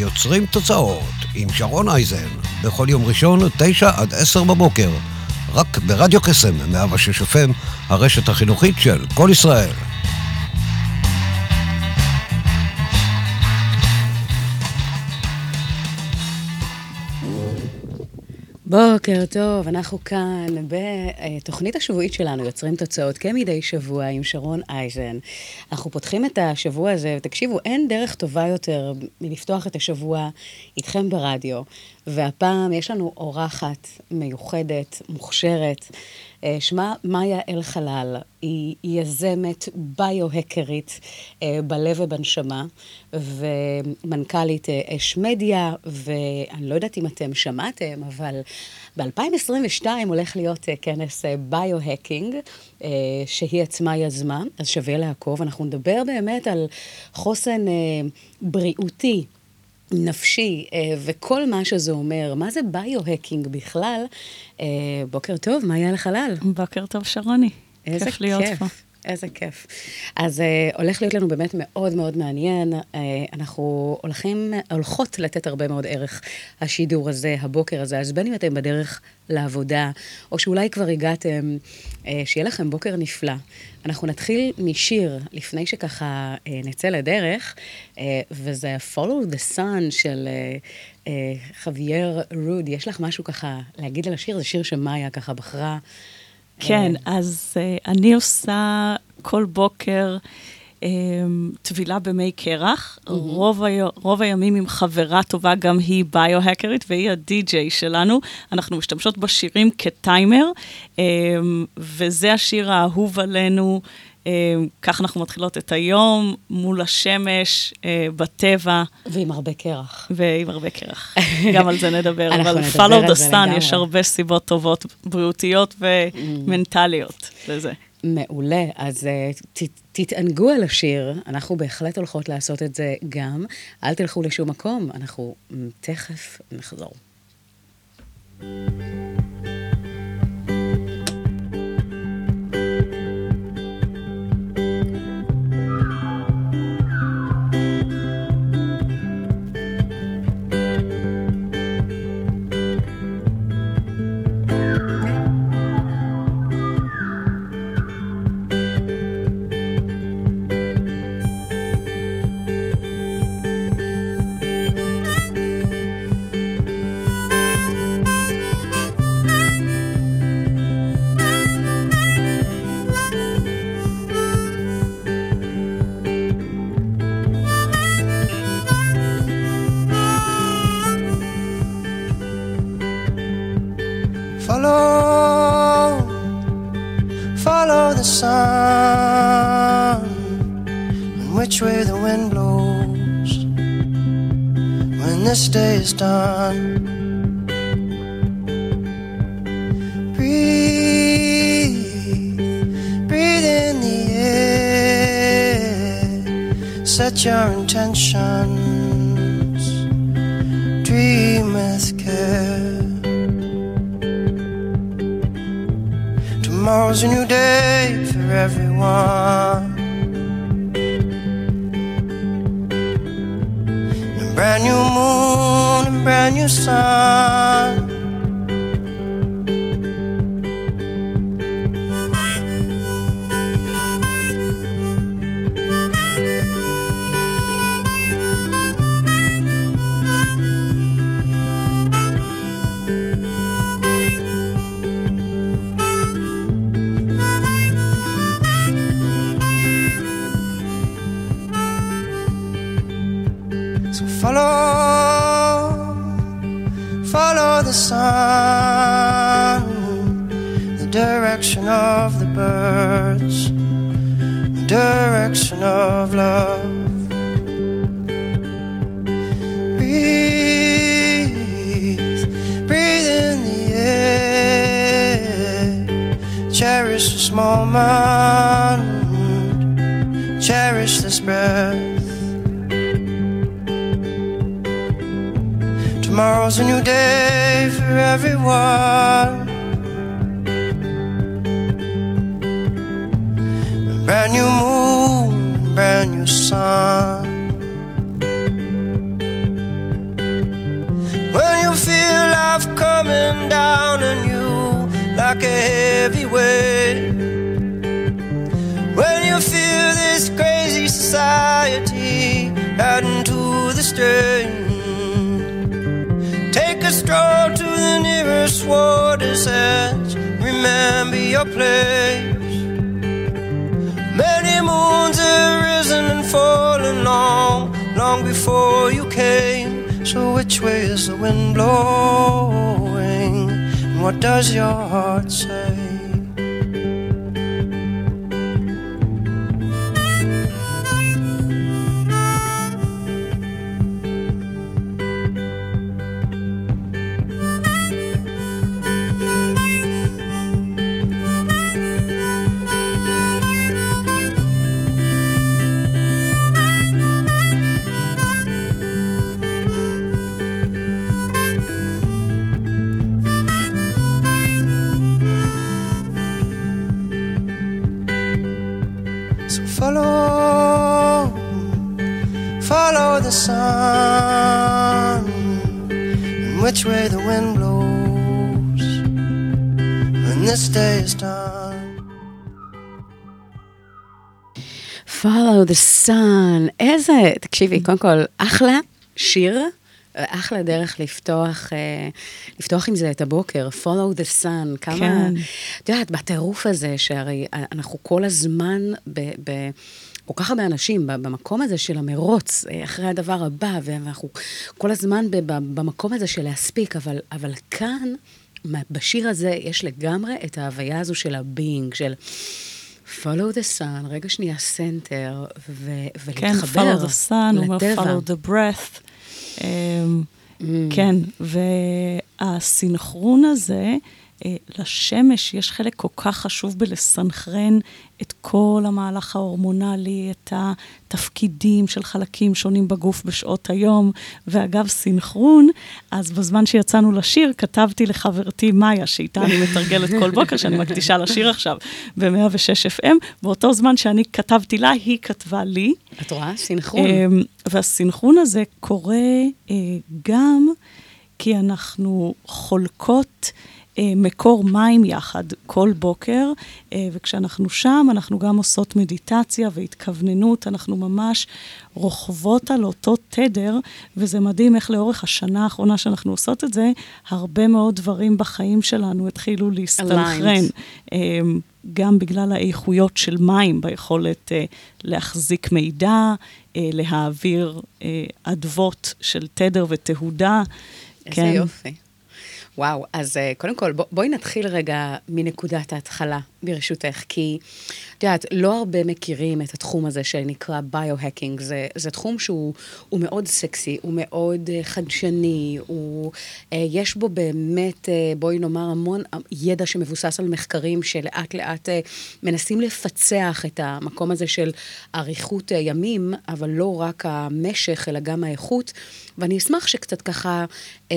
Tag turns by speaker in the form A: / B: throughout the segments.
A: יוצרים תוצאות עם שרון אייזן, בכל יום ראשון, 9 עד 10 בבוקר, רק ברדיו קסם, 106 FM, הרשת החינוכית של כל ישראל.
B: בוקר טוב, אנחנו כאן בתוכנית השבועית שלנו, יוצרים תוצאות כמדי שבוע עם שרון אייזן. אנחנו פותחים את השבוע הזה, ותקשיבו, אין דרך טובה יותר מלפתוח את השבוע איתכם ברדיו. והפעם יש לנו אורחת מיוחדת, מוכשרת, אה, שמה מאיה אלחלל. היא יזמת ביו-הקרית אה, בלב ובנשמה, ומנכ"לית אה, אש מדיה, ואני לא יודעת אם אתם שמעתם, אבל ב-2022 הולך להיות כנס ביו-הקינג, שהיא עצמה יזמה, אז שווה לעקוב. אנחנו נדבר באמת על חוסן בריאותי. נפשי וכל מה שזה אומר. מה זה ביו-הקינג בכלל? בוקר טוב, מה יהיה לחלל?
C: בוקר טוב, שרוני.
B: איזה
C: כיף. להיות פה.
B: איזה כיף. אז uh, הולך להיות לנו באמת מאוד מאוד מעניין. Uh, אנחנו הולכים, הולכות לתת הרבה מאוד ערך השידור הזה, הבוקר הזה. אז בין אם אתם בדרך לעבודה, או שאולי כבר הגעתם, uh, שיהיה לכם בוקר נפלא. אנחנו נתחיל משיר, לפני שככה uh, נצא לדרך, uh, וזה Follow the Sun של uh, uh, חווייר רוד. יש לך משהו ככה להגיד על השיר? זה שיר שמאיה ככה בחרה.
C: כן, אז uh, אני עושה כל בוקר um, טבילה במי קרח. רוב, הימים עם חברה טובה, גם היא ביו-הקרית, והיא הדי-ג'יי שלנו. אנחנו משתמשות בשירים כטיימר, וזה השיר האהוב עלינו. כך אנחנו מתחילות את היום, מול השמש, בטבע.
B: ועם הרבה קרח.
C: ועם הרבה קרח. גם על זה נדבר. אבל follow the sun, יש הרבה סיבות טובות, בריאותיות ומנטליות לזה.
B: מעולה, אז uh, ת, תתענגו על השיר, אנחנו בהחלט הולכות לעשות את זה גם. אל תלכו לשום מקום, אנחנו תכף נחזור. thank you
D: of love. Breathe, breathe in the air. Cherish this moment, cherish this breath. Tomorrow's a new day for everyone. Sun. When you feel life coming down on you like a heavy weight. When you feel this crazy society adding to the strain. Take a stroll to the nearest water's edge. Remember your place. Fallen long, long before you came. So which way is the wind blowing? And what does your heart say? So follow, follow the sun, and which way the wind blows when this day is done.
B: Follow the sun, איזה, תקשיבי, קודם כל, אחלה שיר, אחלה דרך לפתוח, אה, לפתוח עם זה את הבוקר, follow the sun, כמה,
C: כן.
B: את יודעת, בטירוף הזה, שהרי אנחנו כל הזמן ב... ב כל כך הרבה אנשים במקום הזה של המרוץ, אה, אחרי הדבר הבא, ואנחנו כל הזמן במקום הזה של להספיק, אבל, אבל כאן, בשיר הזה, יש לגמרי את ההוויה הזו של ה being, של follow the sun, רגע שנייה center, ו-
C: כן,
B: ולהתחבר
C: follow the sun, הוא אומר
B: לטבע.
C: follow the breath. אמ, כן, והסינכרון הזה, לשמש יש חלק כל כך חשוב בלסנכרן את כל המהלך ההורמונלי, את התפקידים של חלקים שונים בגוף בשעות היום. ואגב, סינכרון, אז בזמן שיצאנו לשיר, כתבתי לחברתי מאיה, שאיתה אני מתרגלת כל בוקר, שאני מקדישה לשיר עכשיו ב-106 FM, באותו זמן שאני כתבתי לה, היא כתבה לי.
B: את רואה? סינכרון.
C: אמ, והסינכרון הזה קורה אה, גם כי אנחנו חולקות אה, מקור מים יחד כל בוקר, אה, וכשאנחנו שם אנחנו גם עושות מדיטציה והתכווננות, אנחנו ממש רוכבות על אותו תדר, וזה מדהים איך לאורך השנה האחרונה שאנחנו עושות את זה, הרבה מאוד דברים בחיים שלנו התחילו להסתנכרן. אמ, גם בגלל האיכויות של מים, ביכולת אה, להחזיק מידע, אה, להעביר אה, אדוות של תדר ותהודה.
B: איזה יופי. וואו, אז uh, קודם כל, בוא, בואי נתחיל רגע מנקודת ההתחלה, ברשותך, כי את יודעת, לא הרבה מכירים את התחום הזה שנקרא ביו-הקינג. זה, זה תחום שהוא הוא מאוד סקסי, הוא מאוד uh, חדשני, הוא, uh, יש בו באמת, uh, בואי נאמר, המון ידע שמבוסס על מחקרים שלאט לאט uh, מנסים לפצח את המקום הזה של אריכות uh, ימים, אבל לא רק המשך, אלא גם האיכות. ואני אשמח שקצת ככה אה,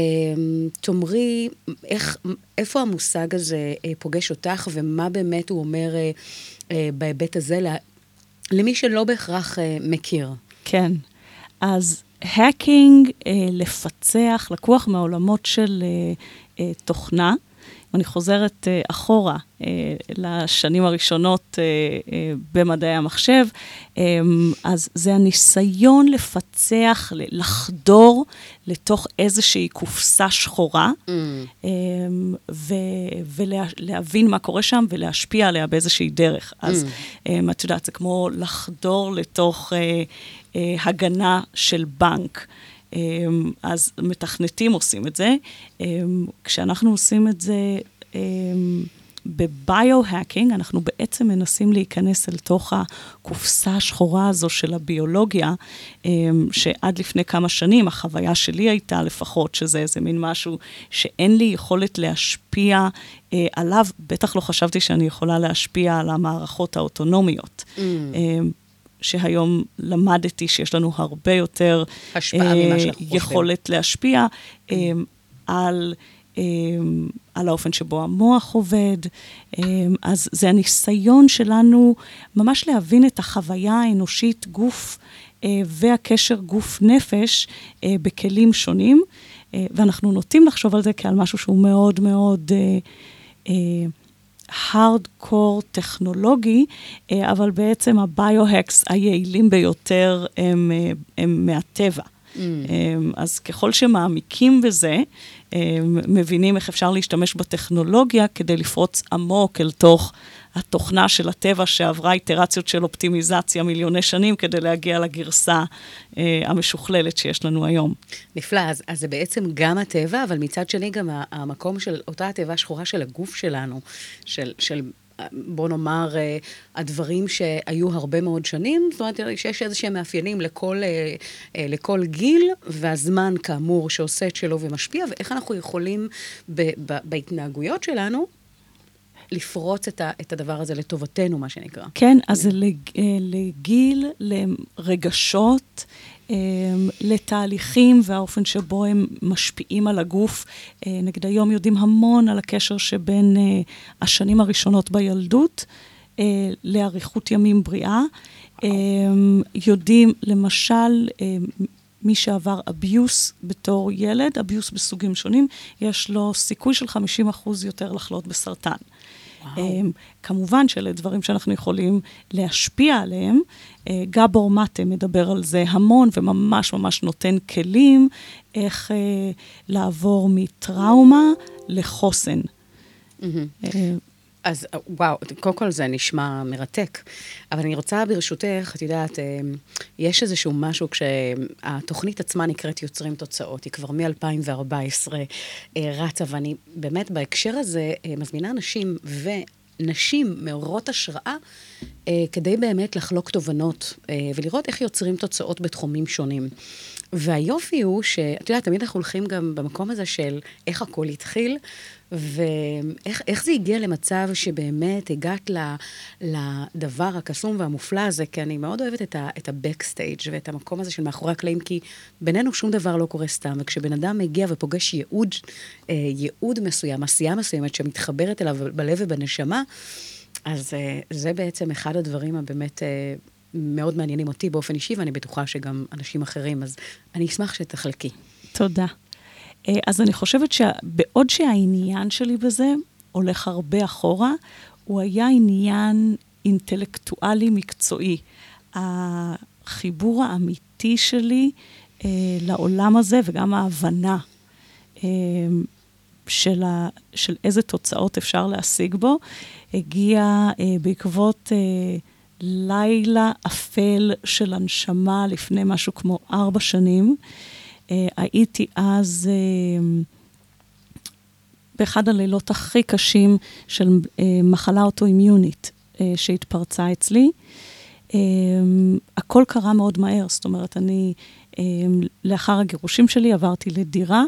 B: תאמרי איך, איפה המושג הזה אה, פוגש אותך, ומה באמת הוא אומר אה, בהיבט הזה למי שלא בהכרח אה, מכיר.
C: כן. אז האקינג, אה, לפצח, לקוח מהעולמות של אה, אה, תוכנה. אני חוזרת uh, אחורה uh, לשנים הראשונות uh, במדעי המחשב, um, אז זה הניסיון לפצח, לחדור לתוך איזושהי קופסה שחורה, mm. um, ולהבין מה קורה שם ולהשפיע עליה באיזושהי דרך. Mm. אז um, את יודעת, זה כמו לחדור לתוך הגנה של בנק. אז מתכנתים עושים את זה. כשאנחנו עושים את זה בביו-האקינג אנחנו בעצם מנסים להיכנס אל תוך הקופסה השחורה הזו של הביולוגיה, אמ, שעד לפני כמה שנים, החוויה שלי הייתה לפחות, שזה איזה מין משהו שאין לי יכולת להשפיע אה, עליו, בטח לא חשבתי שאני יכולה להשפיע על המערכות האוטונומיות. Mm. אמ, שהיום למדתי שיש לנו הרבה יותר
B: השפעה ממה שאנחנו חושבים.
C: יכולת להשפיע mm. על... על האופן שבו המוח עובד. אז זה הניסיון שלנו ממש להבין את החוויה האנושית, גוף והקשר גוף-נפש בכלים שונים, ואנחנו נוטים לחשוב על זה כעל משהו שהוא מאוד מאוד... הארדקור טכנולוגי, אבל בעצם הביו-הקס היעילים ביותר הם, הם מהטבע. Mm. אז ככל שמעמיקים בזה, מבינים איך אפשר להשתמש בטכנולוגיה כדי לפרוץ עמוק אל תוך התוכנה של הטבע שעברה איטרציות של אופטימיזציה מיליוני שנים כדי להגיע לגרסה אה, המשוכללת שיש לנו היום.
B: נפלא, אז, אז זה בעצם גם הטבע, אבל מצד שני גם המקום של אותה התיבה השחורה של הגוף שלנו, של, של בוא נאמר, אה, הדברים שהיו הרבה מאוד שנים, זאת אומרת, שיש איזה שהם מאפיינים לכל, אה, אה, לכל גיל, והזמן, כאמור, שעושה את שלו ומשפיע, ואיך אנחנו יכולים ב, ב, בהתנהגויות שלנו לפרוץ את, ה, את הדבר הזה לטובתנו, מה שנקרא.
C: כן, אז זה לגיל, לרגשות, אמ, לתהליכים והאופן שבו הם משפיעים על הגוף. אה, נגיד היום יודעים המון על הקשר שבין אה, השנים הראשונות בילדות אה, לאריכות ימים בריאה. יודעים, למשל, מי שעבר אביוס בתור ילד, אביוס בסוגים שונים, יש לו סיכוי של 50% יותר לחלות בסרטן. כמובן שאלה דברים שאנחנו יכולים להשפיע עליהם. אה, גבור מטה מדבר על זה המון וממש ממש נותן כלים איך אה, לעבור מטראומה לחוסן. Mm-hmm.
B: אז וואו, קודם כל זה נשמע מרתק, אבל אני רוצה ברשותך, את יודעת, יש איזשהו משהו כשהתוכנית עצמה נקראת יוצרים תוצאות, היא כבר מ-2014 רצה, ואני באמת בהקשר הזה מזמינה אנשים ו... נשים מעוררות השראה אה, כדי באמת לחלוק תובנות אה, ולראות איך יוצרים תוצאות בתחומים שונים. והיופי הוא שאת יודעת, תמיד אנחנו הולכים גם במקום הזה של איך הכל התחיל, ואיך זה הגיע למצב שבאמת הגעת ל, לדבר הקסום והמופלא הזה, כי אני מאוד אוהבת את, ה, את ה-Backstage ואת המקום הזה של מאחורי הקלעים, כי בינינו שום דבר לא קורה סתם, וכשבן אדם מגיע ופוגש ייעוד, אה, ייעוד מסוים, עשייה מסוימת שמתחברת אליו בלב ובנשמה, אז אה, זה בעצם אחד הדברים הבאמת... מאוד מעניינים אותי באופן אישי, ואני בטוחה שגם אנשים אחרים, אז אני אשמח שתחלקי.
C: תודה. אה, אז אני חושבת שבעוד שהעניין שלי בזה הולך הרבה אחורה, הוא היה עניין אינטלקטואלי מקצועי. החיבור האמיתי שלי אה, לעולם הזה וגם ההבנה אה, של, ה, של איזה תוצאות אפשר להשיג בו, הגיע אה, בעקבות אה, לילה אפל של הנשמה לפני משהו כמו ארבע שנים. אה, הייתי אז אה, באחד הלילות הכי קשים של אה, מחלה אוטואימיונית שהתפרצה אצלי. הכל קרה מאוד מהר, זאת אומרת, אני לאחר הגירושים שלי עברתי לדירה.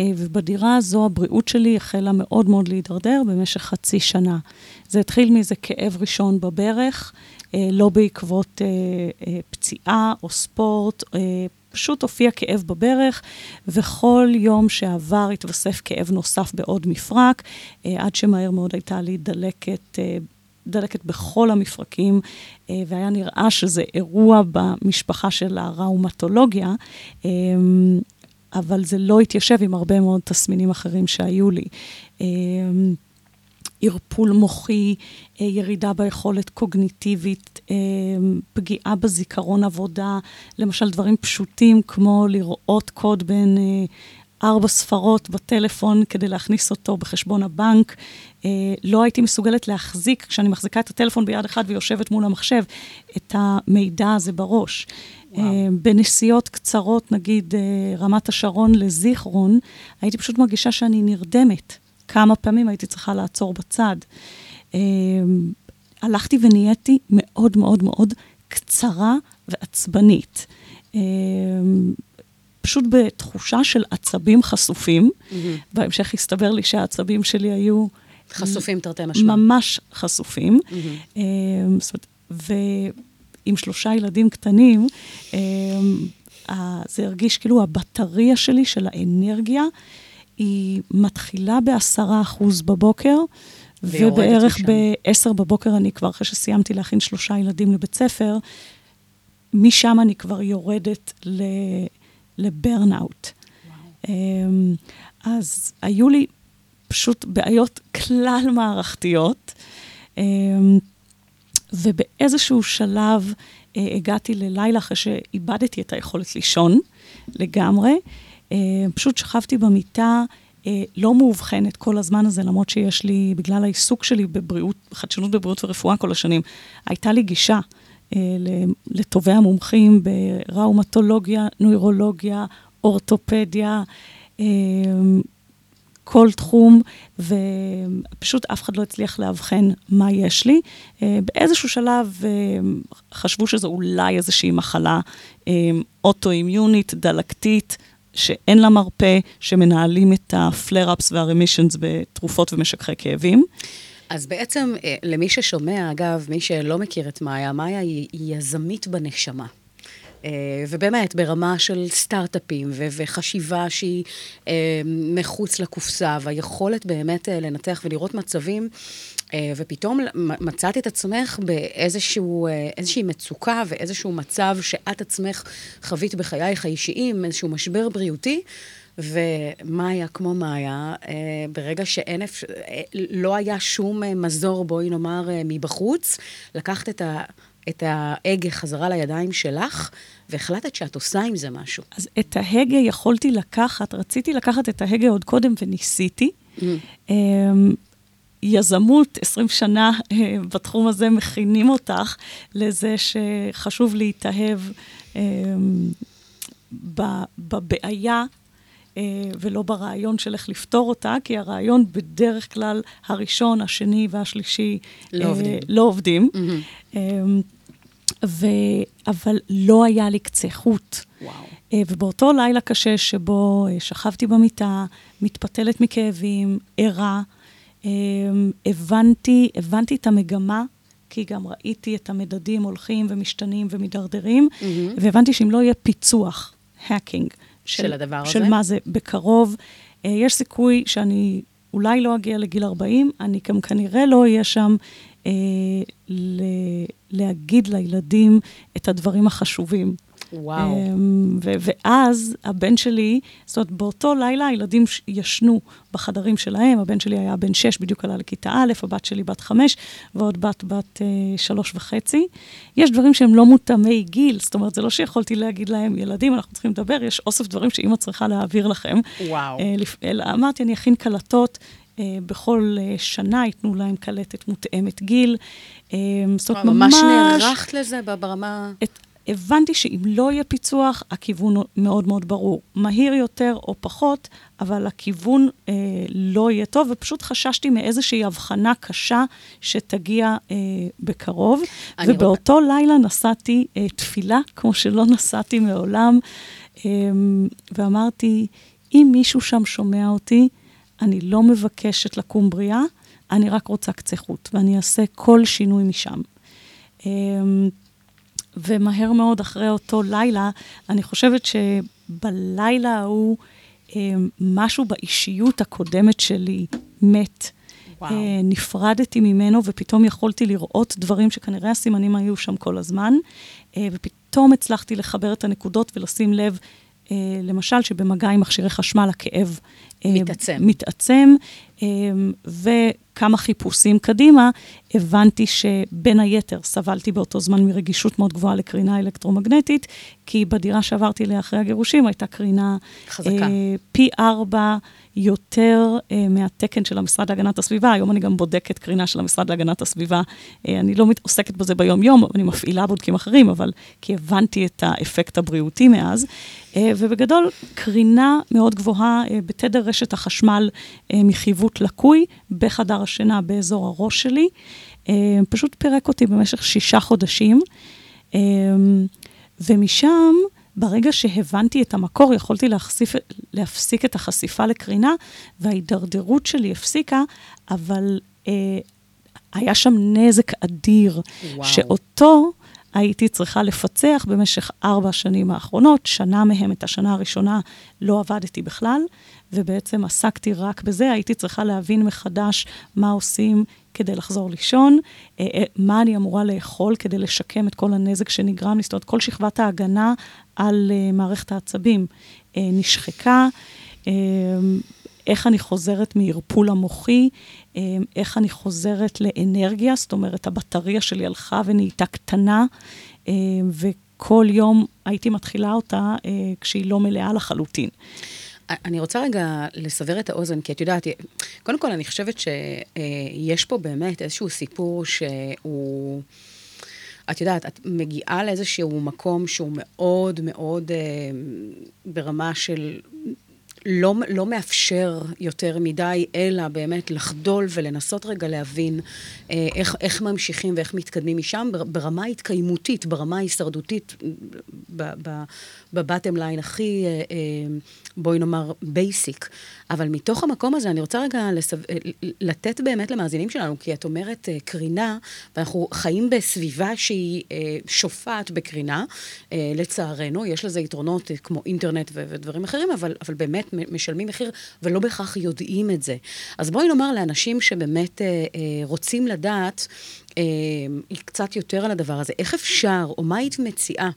C: אה, ובדירה הזו הבריאות שלי החלה מאוד מאוד להידרדר במשך חצי שנה. זה התחיל מאיזה כאב ראשון בברך, אה, לא בעקבות אה, פציעה או ספורט, פשוט הופיע כאב בברך, וכל יום שעבר התווסף כאב נוסף בעוד מפרק, עד שמהר מאוד הייתה לי דלקת. דלקת בכל המפרקים, והיה נראה שזה אירוע במשפחה של הראומטולוגיה. אבל זה לא התיישב עם הרבה מאוד תסמינים אחרים שהיו לי. אמ, ערפול מוחי, אה, ירידה ביכולת קוגניטיבית, אמ, פגיעה בזיכרון עבודה, למשל דברים פשוטים כמו לראות קוד בין אה, ארבע ספרות בטלפון כדי להכניס אותו בחשבון הבנק. אה, לא הייתי מסוגלת להחזיק, כשאני מחזיקה את הטלפון ביד אחת ויושבת מול המחשב, את המידע הזה בראש. וואו. אה, בנסיעות קצרות, נגיד אה, רמת השרון לזיכרון, הייתי פשוט מרגישה שאני נרדמת. כמה פעמים הייתי צריכה לעצור בצד. אה, הלכתי ונהייתי מאוד מאוד מאוד קצרה ועצבנית. פשוט בתחושה של עצבים חשופים. Mm-hmm. בהמשך הסתבר לי שהעצבים שלי היו...
B: חשופים תרתי משמע.
C: ממש חשופים. Mm-hmm. זאת אומרת, ועם שלושה ילדים קטנים, זה הרגיש כאילו הבטריה שלי, של האנרגיה, היא מתחילה בעשרה אחוז בבוקר, ובערך ב-10 בבוקר אני כבר, אחרי שסיימתי להכין שלושה ילדים לבית ספר, משם אני כבר יורדת לברנאוט. אמ, אז היו לי פשוט בעיות כלל מערכתיות, אמ, ובאיזשהו שלב אה, הגעתי ללילה אחרי שאיבדתי את היכולת לישון לגמרי. אה, פשוט שכבתי במיטה, אה, לא מאובחנת כל הזמן הזה, למרות שיש לי, בגלל העיסוק שלי בבריאות, חדשנות בבריאות ורפואה כל השנים, הייתה לי גישה לטובי המומחים בראומטולוגיה, נוירולוגיה, אורתופדיה, כל תחום, ופשוט אף אחד לא הצליח לאבחן מה יש לי. אה, באיזשהו שלב אה, חשבו שזו אולי איזושהי מחלה אה, אוטואימיונית, דלקתית, שאין לה מרפא, שמנהלים את ה-flare-ups וה-remissions בתרופות ומשככי כאבים.
B: אז בעצם, למי ששומע, אגב, מי שלא מכיר את מאיה, מאיה היא יזמית בנשמה. אה, ובאמת, ברמה של סטארט-אפים ו- וחשיבה שהיא אה, מחוץ לקופסה, והיכולת באמת אה, לנתח ולראות מצבים, ופתאום מצאת את עצמך באיזושהי מצוקה ואיזשהו מצב שאת עצמך חווית בחייך האישיים, איזשהו משבר בריאותי. ומאיה, כמו מאיה, ברגע שאין, לא היה שום מזור, בואי נאמר, מבחוץ, לקחת את ה... את ההגה חזרה לידיים שלך, והחלטת שאת עושה עם זה משהו.
C: אז את ההגה יכולתי לקחת, רציתי לקחת את ההגה עוד קודם וניסיתי. Mm. אמ, יזמות, 20 שנה אה, בתחום הזה מכינים אותך לזה שחשוב להתאהב אמ, בבעיה אה, ולא ברעיון של איך לפתור אותה, כי הרעיון בדרך כלל הראשון, השני והשלישי
B: לא אה, עובדים.
C: לא עובדים. Mm-hmm. ו... אבל לא היה לי קצה חוט. וואו. אה, ובאותו לילה קשה שבו שכבתי במיטה, מתפתלת מכאבים, ערה, הבנתי, הבנתי את המגמה כי גם ראיתי את המדדים הולכים ומשתנים ומידרדרים, mm-hmm. והבנתי שאם לא יהיה פיצוח, האקינג,
B: של, של הדבר
C: של הזה? של מה זה בקרוב. אה, יש סיכוי שאני אולי לא אגיע לגיל 40, אני גם כנראה לא אהיה שם אה, ל, להגיד לילדים את הדברים החשובים.
B: וואו. אמ,
C: ו- ואז הבן שלי, זאת אומרת, באותו לילה הילדים ישנו בחדרים שלהם, הבן שלי היה בן שש, בדיוק עלה לכיתה א', הבת שלי בת חמש, ועוד בת בת אה, שלוש וחצי. יש דברים שהם לא מותאמי גיל, זאת אומרת, זה לא שיכולתי להגיד להם, ילדים, אנחנו צריכים לדבר, יש אוסף דברים שאימא צריכה להעביר לכם.
B: וואו. אה,
C: אלא אמרתי, אני אכין קלטות. Uh, בכל uh, שנה ייתנו להם קלטת מותאמת גיל.
B: Uh, זאת אומרת, ממש... ממש נערכת לזה ברמה... את,
C: הבנתי שאם לא יהיה פיצוח, הכיוון מאוד מאוד ברור. מהיר יותר או פחות, אבל הכיוון אה, לא יהיה טוב, ופשוט חששתי מאיזושהי הבחנה קשה שתגיע אה, בקרוב. ובאותו רוצה... לילה נסעתי אה, תפילה, כמו שלא נסעתי מעולם, אה, ואמרתי, אם מישהו שם שומע אותי, אני לא מבקשת לקום בריאה, אני רק רוצה קצה חוט, ואני אעשה כל שינוי משם. אה, ומהר מאוד אחרי אותו לילה, אני חושבת שבלילה ההוא, אה, משהו באישיות הקודמת שלי מת. וואו. אה, נפרדתי ממנו, ופתאום יכולתי לראות דברים שכנראה הסימנים היו שם כל הזמן, אה, ופתאום הצלחתי לחבר את הנקודות ולשים לב, למשל, שבמגע עם מכשירי חשמל הכאב
B: מתעצם.
C: מתעצם, וכמה חיפושים קדימה, הבנתי שבין היתר סבלתי באותו זמן מרגישות מאוד גבוהה לקרינה אלקטרומגנטית, כי בדירה שעברתי אליה אחרי הגירושים הייתה קרינה...
B: חזקה. אה,
C: פי ארבע יותר אה, מהתקן של המשרד להגנת הסביבה. היום אני גם בודקת קרינה של המשרד להגנת הסביבה. אה, אני לא עוסקת בזה ביום-יום, אני מפעילה בודקים אחרים, אבל כי הבנתי את האפקט הבריאותי מאז. אה, ובגדול, קרינה מאוד גבוהה אה, בתדר רשת החשמל אה, מחיווט לקוי בחדר השינה באזור הראש שלי. אה, פשוט פירק אותי במשך שישה חודשים. אה, ומשם, ברגע שהבנתי את המקור, יכולתי להחשיף, להפסיק את החשיפה לקרינה, וההידרדרות שלי הפסיקה, אבל אה, היה שם נזק אדיר,
B: וואו.
C: שאותו הייתי צריכה לפצח במשך ארבע השנים האחרונות. שנה מהם, את השנה הראשונה, לא עבדתי בכלל, ובעצם עסקתי רק בזה. הייתי צריכה להבין מחדש מה עושים כדי לחזור לישון, אה, אה, מה אני אמורה לאכול כדי לשקם את כל הנזק שנגרם לי, זאת אומרת, כל שכבת ההגנה על אה, מערכת העצבים נשחקה. אה, איך אני חוזרת מערפול המוחי, אה, איך אני חוזרת לאנרגיה, זאת אומרת, הבטריה שלי הלכה ונהייתה קטנה, אה, וכל יום הייתי מתחילה אותה אה, כשהיא לא מלאה לחלוטין.
B: אני רוצה רגע לסבר את האוזן, כי את יודעת, קודם כל, אני חושבת שיש פה באמת איזשהו סיפור שהוא... את יודעת, את מגיעה לאיזשהו מקום שהוא מאוד מאוד אה, ברמה של לא, לא מאפשר יותר מדי, אלא באמת לחדול ולנסות רגע להבין אה, איך, איך ממשיכים ואיך מתקדמים משם ברמה התקיימותית, ברמה ההישרדותית, ב bottom line הכי, אה, אה, בואי נאמר, basic. אבל מתוך המקום הזה, אני רוצה רגע לסו... לתת באמת למאזינים שלנו, כי את אומרת קרינה, ואנחנו חיים בסביבה שהיא שופעת בקרינה, לצערנו, יש לזה יתרונות כמו אינטרנט ו- ודברים אחרים, אבל, אבל באמת משלמים מחיר ולא בהכרח יודעים את זה. אז בואי נאמר לאנשים שבאמת אה, אה, רוצים לדעת, אה, קצת יותר על הדבר הזה. איך אפשר, או מה היית מציעה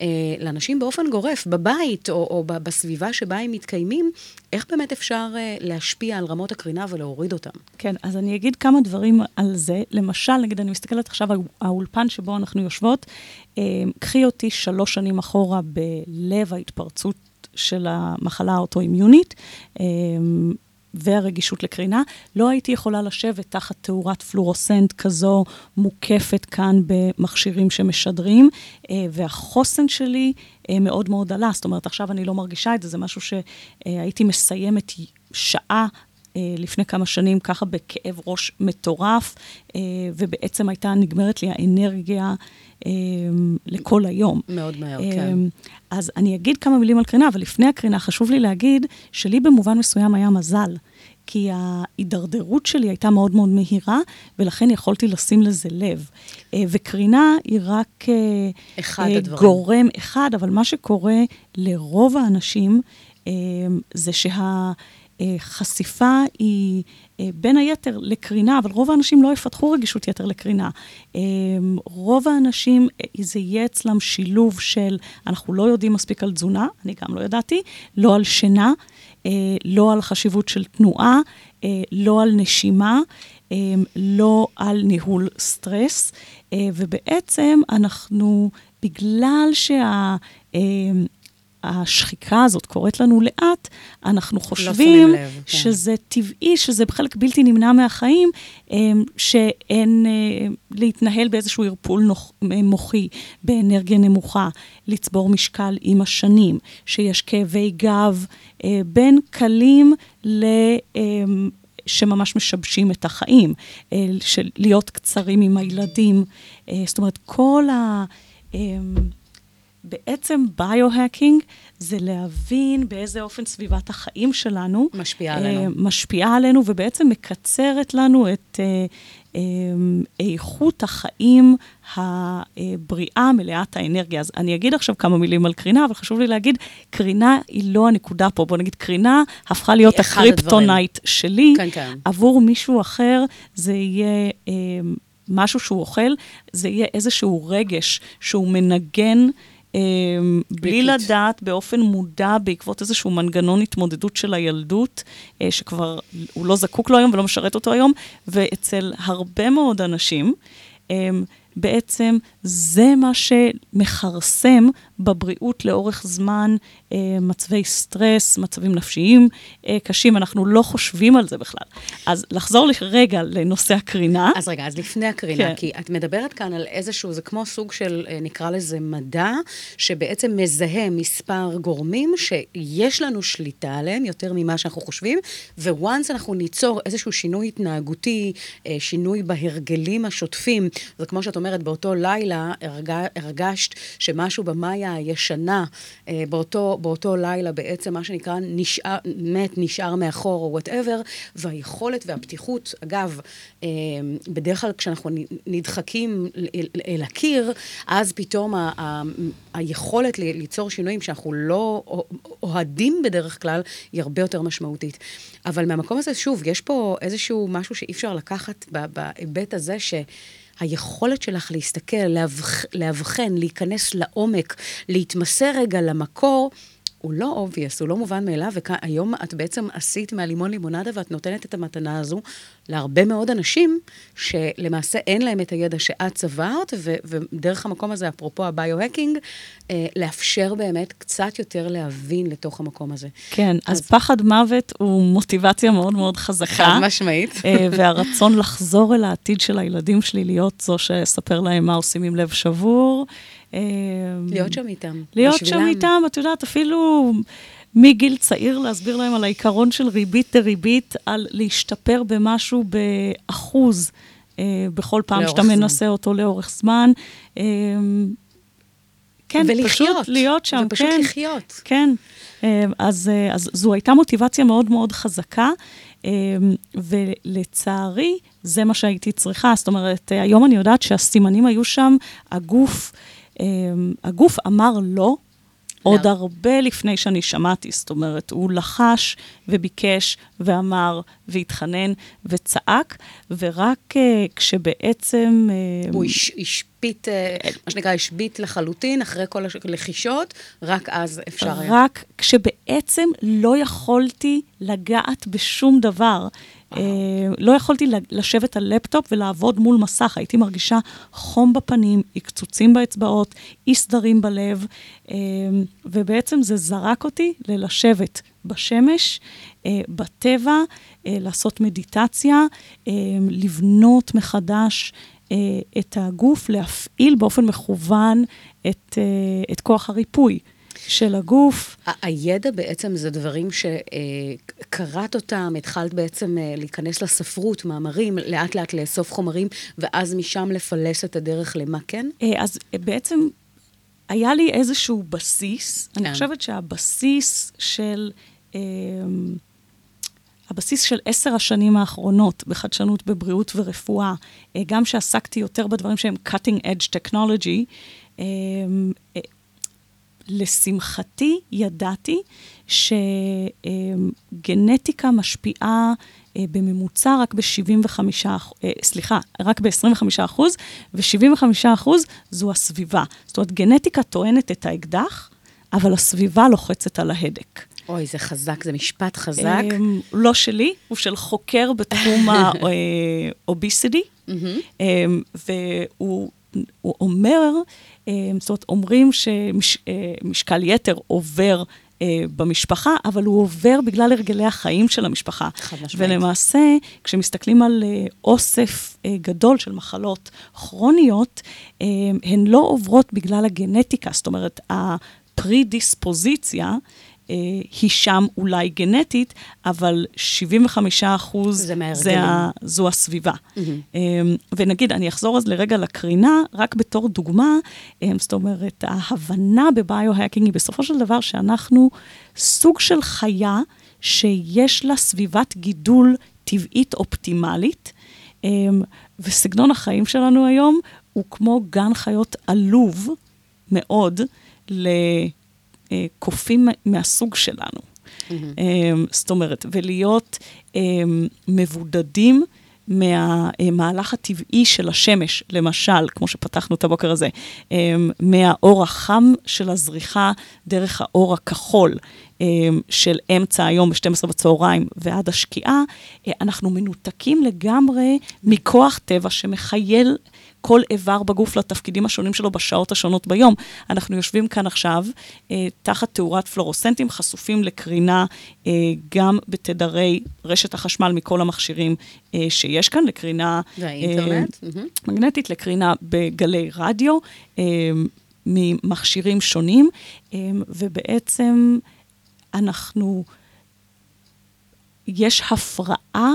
B: אה, לאנשים באופן גורף, בבית או, או בסביבה שבה הם מתקיימים, איך באמת אפשר אה, להשפיע על רמות הקרינה ולהוריד אותם?
C: כן, אז אני אגיד כמה דברים על זה. למשל, נגיד, אני מסתכלת עכשיו על האולפן שבו אנחנו יושבות, אה, קחי אותי שלוש שנים אחורה בלב ההתפרצות של המחלה האוטואימיונית. אה, והרגישות לקרינה, לא הייתי יכולה לשבת תחת תאורת פלורוסנט כזו מוקפת כאן במכשירים שמשדרים, אה, והחוסן שלי אה, מאוד מאוד עלה. זאת אומרת, עכשיו אני לא מרגישה את זה, זה משהו שהייתי מסיימת שעה לפני כמה שנים, ככה בכאב ראש מטורף, ובעצם הייתה נגמרת לי האנרגיה לכל היום.
B: מאוד מהר, כן.
C: אז אני אגיד כמה מילים על קרינה, אבל לפני הקרינה חשוב לי להגיד שלי במובן מסוים היה מזל. כי ההידרדרות שלי הייתה מאוד מאוד מהירה, ולכן יכולתי לשים לזה לב. אה, וקרינה היא רק
B: אה, אחד הדברים.
C: גורם אחד, אבל מה שקורה לרוב האנשים אה, זה שהחשיפה היא בין היתר לקרינה, אבל רוב האנשים לא יפתחו רגישות יתר לקרינה. רוב האנשים, זה יהיה אצלם שילוב של, אנחנו לא יודעים מספיק על תזונה, אני גם לא ידעתי, לא על שינה, אה, לא על חשיבות של תנועה, אה, לא על נשימה, אה, לא על ניהול סטרס, ובעצם אנחנו, בגלל שה... השחיקה הזאת קורית לנו לאט, אנחנו לא חושבים לא לב, כן. שזה טבעי, שזה חלק בלתי נמנע מהחיים, אמ, שאין אה, להתנהל באיזשהו ערפול מוחי, באנרגיה נמוכה, לצבור משקל עם השנים, שיש כאבי גב אה, בין קלים ל... שממש משבשים את החיים, אה, של להיות קצרים עם הילדים. זאת אומרת, כל ה... בעצם ביו-הקינג זה להבין באיזה אופן סביבת החיים שלנו
B: משפיעה עלינו.
C: uh, משפיעה עלינו, ובעצם מקצרת לנו את uh, uh, איכות החיים הבריאה, מלאת האנרגיה. אז אני אגיד עכשיו כמה מילים על קרינה, אבל חשוב לי להגיד, קרינה היא לא הנקודה פה. בוא נגיד, קרינה הפכה להיות הקריפטונייט שלי.
B: כן, כן.
C: עבור מישהו אחר זה יהיה... משהו שהוא אוכל, זה יהיה איזשהו רגש שהוא מנגן בלי לדעת באופן מודע, בעקבות איזשהו מנגנון התמודדות של הילדות, אה, שכבר הוא לא זקוק לו היום ולא משרת אותו היום, ואצל הרבה מאוד אנשים, אמ, בעצם זה מה שמכרסם בבריאות לאורך זמן, אה, מצבי סטרס, מצבים נפשיים אה, קשים, אנחנו לא חושבים על זה בכלל. אז לחזור רגע לנושא הקרינה.
B: אז רגע, אז לפני הקרינה,
C: כן.
B: כי את מדברת כאן על איזשהו, זה כמו סוג של, אה, נקרא לזה מדע, שבעצם מזהה מספר גורמים שיש לנו שליטה עליהם יותר ממה שאנחנו חושבים, וואנס אנחנו ניצור איזשהו שינוי התנהגותי, שינוי בהרגלים השוטפים, זה כמו שאת אומרת, באותו לילה הרג, הרגשת שמשהו במאיה הישנה, אה, באותו, באותו לילה בעצם מה שנקרא נשאר, מת, נשאר מאחור או וואטאבר, והיכולת והפתיחות, אגב, אה, בדרך כלל כשאנחנו נדחקים אל, הקיר, אז פתאום ה, ה, היכולת ליצור שינויים שאנחנו לא אוהדים בדרך כלל, היא הרבה יותר משמעותית. אבל מהמקום הזה, שוב, יש פה איזשהו משהו שאי אפשר לקחת בהיבט הזה, ש... היכולת שלך להסתכל, להבח, להבחן, להיכנס לעומק, להתמסר רגע למקור, הוא לא obvious, הוא לא מובן מאליו, והיום את בעצם עשית מהלימון לימונדה ואת נותנת את המתנה הזו להרבה מאוד אנשים שלמעשה אין להם את הידע שאת צברת, ו- ודרך המקום הזה, אפרופו ה bio-hacking, אה, לאפשר באמת קצת יותר להבין לתוך המקום הזה.
C: כן, אז, אז פחד מוות הוא מוטיבציה מאוד מאוד חזקה.
B: חד משמעית.
C: אה, והרצון לחזור אל העתיד של הילדים שלי, להיות זו שאספר להם מה עושים עם לב שבור.
B: אה, להיות שם איתם.
C: להיות בשבילם. שם איתם, את יודעת, אפילו מגיל צעיר להסביר להם על העיקרון של ריבית דריבית, על להשתפר במשהו באחוז אה, בכל פעם שאתה זמן. מנסה אותו לאורך זמן. אה, כן,
B: ולחיות.
C: פשוט להיות שם,
B: ופשוט
C: כן.
B: לחיות.
C: כן. אה, אז, אה, אז זו הייתה מוטיבציה מאוד מאוד חזקה, אה, ולצערי, זה מה שהייתי צריכה. זאת אומרת, היום אני יודעת שהסימנים היו שם, הגוף... הגוף אמר לא, עוד הרבה לפני שאני שמעתי, זאת אומרת, הוא לחש וביקש ואמר והתחנן וצעק, ורק uh, כשבעצם...
B: Uh, הוא הש, השפיט, uh, מה שנקרא, השביט לחלוטין, אחרי כל הלחישות, רק אז אפשר היה.
C: רק כשבעצם לא יכולתי לגעת בשום דבר. אה, לא יכולתי לשבת על לפטופ ולעבוד מול מסך, הייתי מרגישה חום בפנים, עקצוצים באצבעות, אי סדרים בלב, אה, ובעצם זה זרק אותי ללשבת בשמש, אה, בטבע, לעשות מדיטציה, לבנות מחדש את הגוף, להפעיל באופן מכוון את, את כוח הריפוי. של הגוף.
B: הידע בעצם זה דברים שקראת אותם, התחלת בעצם אה, להיכנס לספרות, מאמרים, לאט לאט לאסוף חומרים, ואז משם לפלס את הדרך למה כן?
C: אה, אז אה, בעצם היה לי איזשהו בסיס. כן. אני חושבת שהבסיס של... הבסיס של עשר השנים האחרונות בחדשנות בבריאות ורפואה, גם שעסקתי יותר בדברים שהם cutting edge technology, לשמחתי, ידעתי שגנטיקה משפיעה אה, בממוצע רק ב-75, אה, סליחה, רק ב-25 אחוז, ו-75 אחוז זו הסביבה. זאת אומרת, גנטיקה טוענת את האקדח, אבל הסביבה לוחצת על ההדק.
B: אוי, זה חזק, זה משפט חזק. אמ,
C: לא שלי, הוא של חוקר בתחום האוביסיטי, אה, והוא אומר אה, זאת אומרת, אומרים שמשקל יתר עובר אה, במשפחה, אבל הוא עובר בגלל הרגלי החיים של המשפחה.
B: חד משמעית.
C: ולמעשה, כשמסתכלים על אה, אוסף גדול של מחלות כרוניות, הן לא עוברות בגלל הגנטיקה, זאת אומרת, הפרי-דיספוזיציה, אה, היא שם אולי גנטית, אבל 75 אחוז זה, זה ה, זו הסביבה. Mm-hmm. ונגיד, אני אחזור אז לרגע לקרינה, רק בתור דוגמה, אה, זאת אומרת, ההבנה בביו-האקינג היא בסופו של דבר שאנחנו סוג של חיה שיש לה סביבת גידול טבעית אופטימלית, וסגנון החיים שלנו היום הוא כמו גן חיות עלוב מאוד ל... אה, קופים מהסוג שלנו. Mm-hmm. זאת אומרת, ולהיות אה, מבודדים מהמהלך הטבעי של השמש, למשל, כמו שפתחנו את הבוקר הזה, מהאור החם של הזריחה דרך האור הכחול של אמצע היום ב-12 בצהריים ועד השקיעה, אנחנו מנותקים לגמרי מכוח טבע שמחייל כל איבר בגוף לתפקידים השונים שלו בשעות השונות ביום. אנחנו יושבים כאן עכשיו אה, תחת תאורת פלורוסנטים, חשופים לקרינה אה, גם בתדרי רשת החשמל מכל המכשירים אה, שיש כאן, לקרינה...
B: והאינטרנט.
C: אה, מגנטית, לקרינה בגלי רדיו, אה, ממכשירים שונים, אה, ובעצם אנחנו... יש הפרעה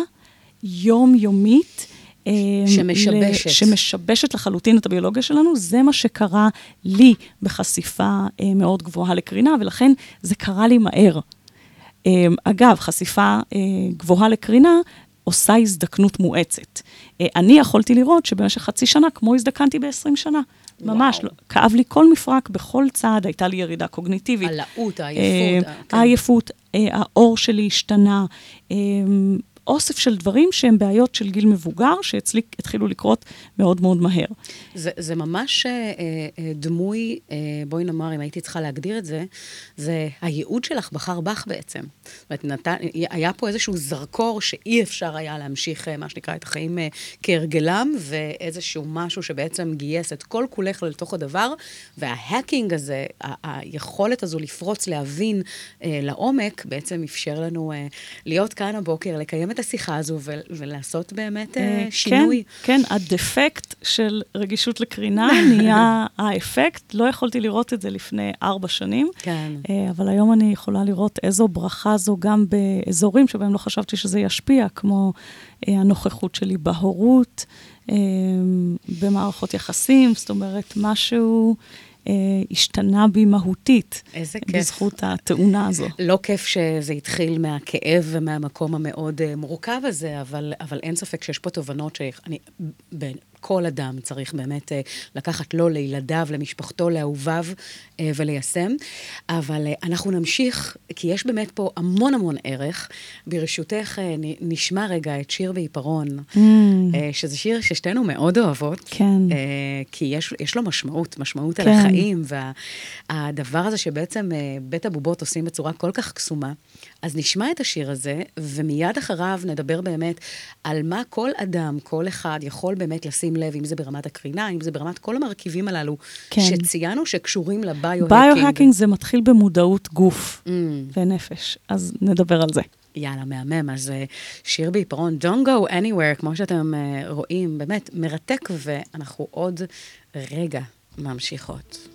C: יומיומית. אה,
B: שמשבשת.
C: שמשבשת לחלוטין את הביולוגיה שלנו. זה מה שקרה לי בחשיפה אה, מאוד גבוהה לקרינה, ולכן זה קרה לי מהר. אה, אגב, חשיפה אה, גבוהה לקרינה עושה הזדקנות מואצת. אה, אני יכולתי לראות שבמשך חצי שנה, כמו הזדקנתי ב-20 שנה. ממש, לא, כאב לי כל מפרק בכל צעד, הייתה לי ירידה קוגניטיבית.
B: הלאות, העייפות. כן.
C: העייפות, אה, העור שלי השתנה, אה, אוסף של דברים שהם בעיות של גיל מבוגר, שאצלי התחילו לקרות מאוד מאוד מהר.
B: זה, זה ממש אה, אה, דמוי, אה, בואי נאמר, אם הייתי צריכה להגדיר את זה, זה הייעוד שלך בחר בך בעצם. זאת אומרת, היה פה איזשהו זרקור שאי אפשר היה להמשיך, אה, מה שנקרא, את החיים אה, כהרגלם, ואיזשהו משהו שבעצם גייס את כל כולך לתוך הדבר, וההאקינג הזה, היכולת הזו לפרוץ, להבין אה, לעומק, בעצם אפשר לנו אה, להיות כאן הבוקר, לקיים את השיחה הזו ול, ולעשות באמת אה,
C: אה,
B: שינוי.
C: כן, כן, הדפקט של רגישות לקרינה נהיה האפקט. לא יכולתי לראות את זה לפני ארבע שנים.
B: כן.
C: אה, אבל היום אני יכולה לראות איזו ברכה זו גם באזורים שבהם לא חשבתי שזה ישפיע, כמו אה, הנוכחות שלי בהורות, אה, במערכות יחסים, זאת אומרת, משהו אה, השתנה בי מהותית.
B: איזה כיף.
C: בזכות התאונה הזו.
B: לא כיף שזה התחיל מהכאב ומהמקום המאוד uh, מורכב הזה, אבל, אבל אין ספק שיש פה תובנות שאני... כל אדם צריך באמת uh, לקחת לו, לילדיו, למשפחתו, לאהוביו uh, וליישם. אבל uh, אנחנו נמשיך, כי יש באמת פה המון המון ערך. ברשותך, נשמע רגע את שיר בעיפרון, mm. שזה שיר ששתינו מאוד אוהבות.
C: כן.
B: כי יש, יש לו משמעות, משמעות
C: כן.
B: על החיים, והדבר הזה שבעצם בית הבובות עושים בצורה כל כך קסומה. אז נשמע את השיר הזה, ומיד אחריו נדבר באמת על מה כל אדם, כל אחד, יכול באמת לשים לב, אם זה ברמת הקרינה, אם זה ברמת כל המרכיבים הללו,
C: כן.
B: שציינו שקשורים לביו-האקינג.
C: ביו-האקינג זה מתחיל במודעות גוף
B: Mm.
C: ונפש, אז נדבר על זה.
B: יאללה, מהמם. אז אה, שיר בעיפרון, Don't go anywhere, כמו שאתם אה, רואים, באמת מרתק, ואנחנו עוד רגע ממשיכות.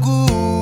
D: good.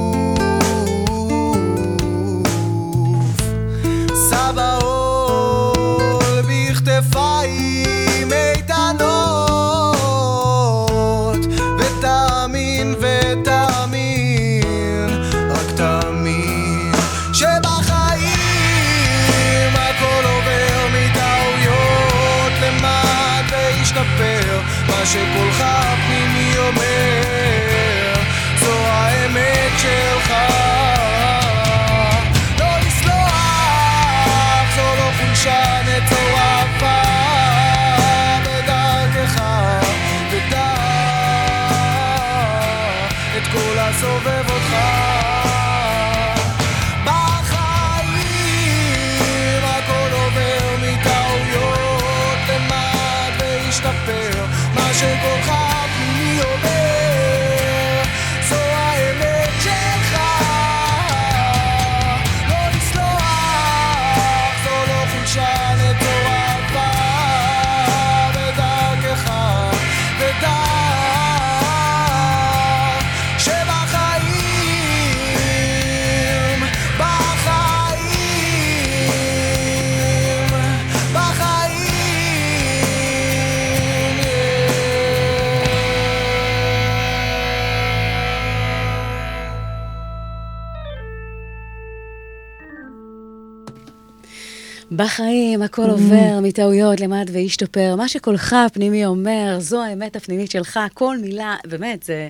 D: בחיים הכל עובר מטעויות, למד והשתפר. מה שקולך הפנימי אומר, זו האמת
B: הפנימית שלך, כל מילה, באמת, זה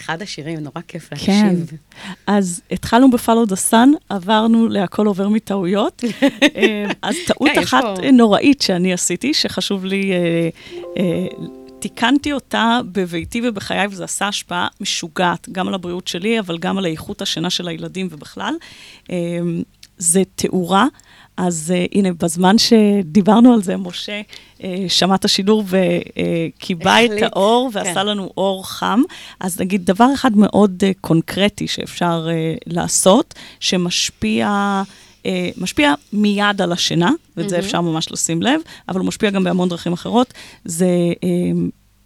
B: אחד השירים, נורא כיף
C: כן.
B: להקשיב.
C: אז התחלנו ב-Follow the Sun, עברנו להכל עובר מטעויות. אה, אז טעות
B: כן,
C: אחת נוראית שאני עשיתי, שחשוב לי... אה, אה, תיקנתי אותה בביתי ובחיי, וזה עשה השפעה משוגעת, גם על הבריאות שלי, אבל גם על איכות השינה של הילדים ובכלל. זה תאורה. אז uh, הנה, בזמן שדיברנו על זה, משה uh, שמע את השידור וקיבע את
B: החליט,
C: האור
B: כן.
C: ועשה לנו אור חם. אז נגיד, דבר אחד מאוד uh, קונקרטי שאפשר uh, לעשות, שמשפיע... uh, משפיע מיד על השינה, ואת זה אפשר ממש לשים לב, אבל הוא משפיע גם בהמון דרכים אחרות, זה uh,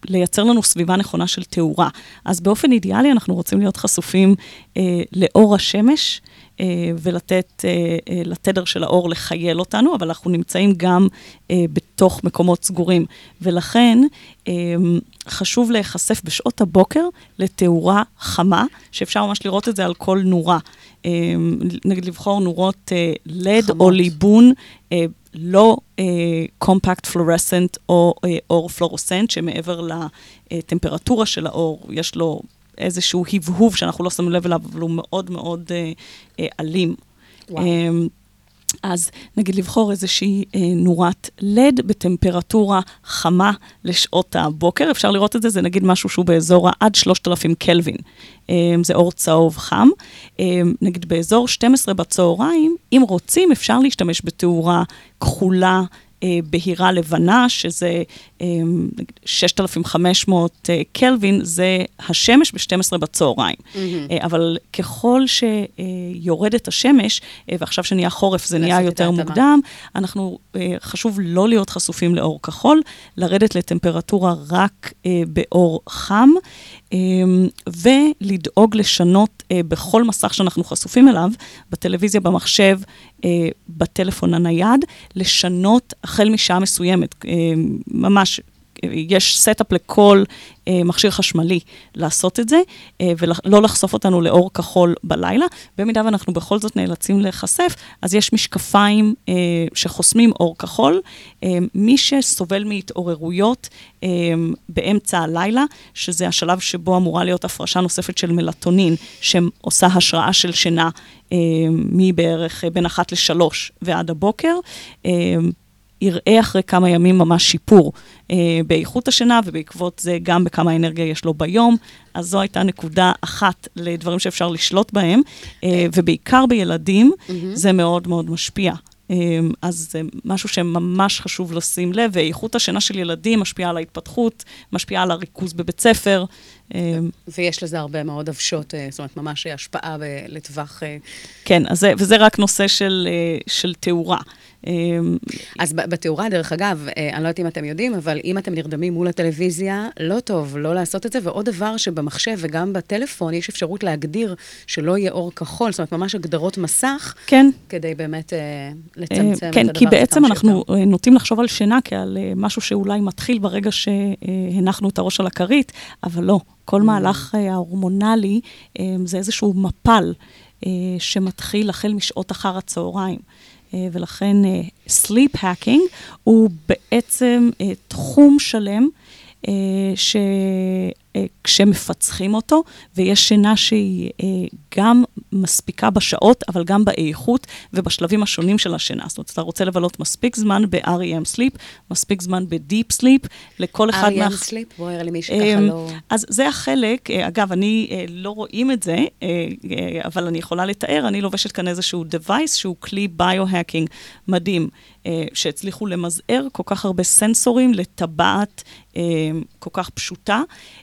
C: לייצר לנו סביבה נכונה של תאורה. אז באופן אידיאלי אנחנו רוצים להיות חשופים uh, לאור השמש. אה, ולתת אה, אה, לתדר של האור לחייל אותנו, אבל אנחנו נמצאים גם בתוך מקומות סגורים. ולכן חשוב להיחשף בשעות הבוקר לתאורה חמה, שאפשר ממש לראות את זה על כל נורה. נגיד לבחור נורות לד
B: חמות.
C: או ליבון. לא קומפקט פלורסנט או אה, אור פלורוסנט, שמעבר לטמפרטורה של האור, יש לו איזשהו הבהוב שאנחנו לא שמים לב אליו, אבל הוא מאוד מאוד אה, אה, אלים.
B: וואו.
C: אה, אז נגיד לבחור איזושהי אה, נורת לד בטמפרטורה חמה לשעות הבוקר, אפשר לראות את זה, זה נגיד משהו שהוא באזור עד 3,000 קלווין. אה, זה אור צהוב חם. אה, נגיד באזור 12 בצהריים, אם רוצים, אפשר להשתמש בתאורה כחולה. אה, בהירה לבנה, שזה אה, נגיד 6,500 אה, קלווין, זה השמש ב-12 בצהריים. אה, אבל ככל שיורדת השמש, אה, ועכשיו שנהיה חורף זה נהיה יותר. מוקדם, אנחנו, אה, חשוב לא להיות חשופים לאור כחול, לרדת לטמפרטורה רק אה, באור חם, אה, ולדאוג לשנות אה, בכל מסך שאנחנו חשופים אליו, בטלוויזיה, במחשב, אה, בטלפון הנייד, לשנות החל משעה מסוימת, אה, ממש. יש setup לכל אה, מכשיר חשמלי לעשות את זה, אה, ולא לחשוף אותנו לאור כחול בלילה. במידה ואנחנו בכל זאת נאלצים להיחשף, אז יש משקפיים אה, שחוסמים אור כחול. אה, מי שסובל מהתעוררויות אה, באמצע הלילה, שזה השלב שבו אמורה להיות הפרשה נוספת של מלטונין, שעושה השראה של שינה אה, מבערך אה, בין אחת לשלוש ועד הבוקר. אה, יראה אחרי כמה ימים ממש שיפור אה, באיכות השינה, ובעקבות זה גם בכמה אנרגיה יש לו ביום. אז זו הייתה נקודה אחת לדברים שאפשר לשלוט בהם, אה, ובעיקר בילדים, זה מאוד מאוד משפיע. אה, אז זה משהו שממש חשוב לשים לב, ואיכות השינה של ילדים משפיעה על ההתפתחות, משפיעה על הריכוז בבית ספר. אה,
B: ויש לזה הרבה מאוד הבשות, אה, זאת אומרת, ממש השפעה ב- לטווח... אה,
C: כן, אז זה, וזה רק נושא של, אה, של תאורה. אה,
B: אז בתאורה, דרך אגב, אה, אני לא יודעת אם אתם יודעים, אבל אם אתם נרדמים מול הטלוויזיה, לא טוב לא לעשות את זה. ועוד דבר שבמחשב וגם בטלפון יש אפשרות להגדיר שלא יהיה אור כחול, זאת אומרת, ממש הגדרות מסך,
C: כן,
B: כדי באמת אה,
C: אה,
B: לצמצם את הדבר
C: כן, כי בעצם אנחנו. אה, נוטים לחשוב על שינה כעל משהו שאולי מתחיל ברגע שהנחנו את הראש על הכרית, אבל לא. כל מהלך אה, ההורמונלי זה איזשהו מפל שמתחיל החל משעות אחר הצהריים. אה, ולכן אה, Sleep Hacking הוא בעצם אה, תחום שלם ש... אה, כשמפצחים אותו, ויש שינה שהיא אה, גם מספיקה בשעות, אבל גם באיכות ובשלבים השונים של השינה. זאת אומרת, אתה רוצה לבלות מספיק זמן ב-REM sleep, מספיק זמן ב-deep sleep, לכל אחד
B: מה... REM sleep? בואי, נראה למי שככה
C: אמ,
B: לא...
C: אז זה החלק, אה, אגב, אני לא רואים את זה, אבל אני יכולה לתאר, אני לובשת כאן איזשהו device שהוא כלי ביו-האקינג מדהים. אה, שהצליחו למזער כל כך הרבה סנסורים לטבעת אה, כל כך פשוטה,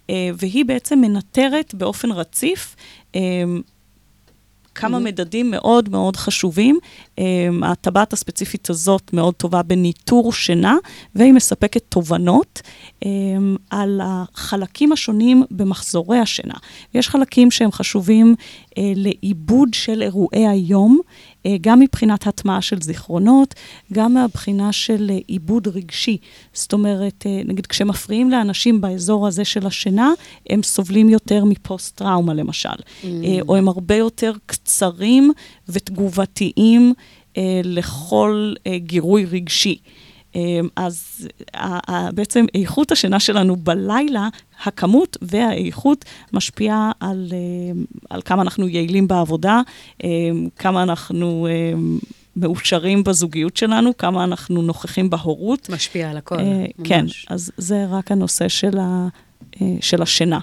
C: אה, והיא בעצם מנטרת באופן רציף כמה mm-hmm. מדדים מאוד מאוד חשובים. Um, הטבעת הספציפית הזאת מאוד טובה בניטור שינה, והיא מספקת תובנות um, על החלקים השונים במחזורי השינה. יש חלקים שהם חשובים uh, לעיבוד של אירועי היום, uh, גם מבחינת הטמעה של זיכרונות, גם מהבחינה של uh, עיבוד רגשי. זאת אומרת, uh, נגיד כשמפריעים לאנשים באזור הזה של השינה, הם סובלים יותר מפוסט-טראומה למשל, mm. או הם הרבה יותר קצרים ותגובתיים אה, לכל אה, גירוי רגשי. אה, אז בעצם איכות השינה שלנו בלילה, הכמות והאיכות משפיעה על, על כמה אנחנו יעילים בעבודה, כמה אנחנו מאושרים בזוגיות שלנו, כמה אנחנו נוכחים בהורות.
B: משפיע על הכל,
C: כן, ממש. כן, אז זה רק הנושא של, ה, של השינה.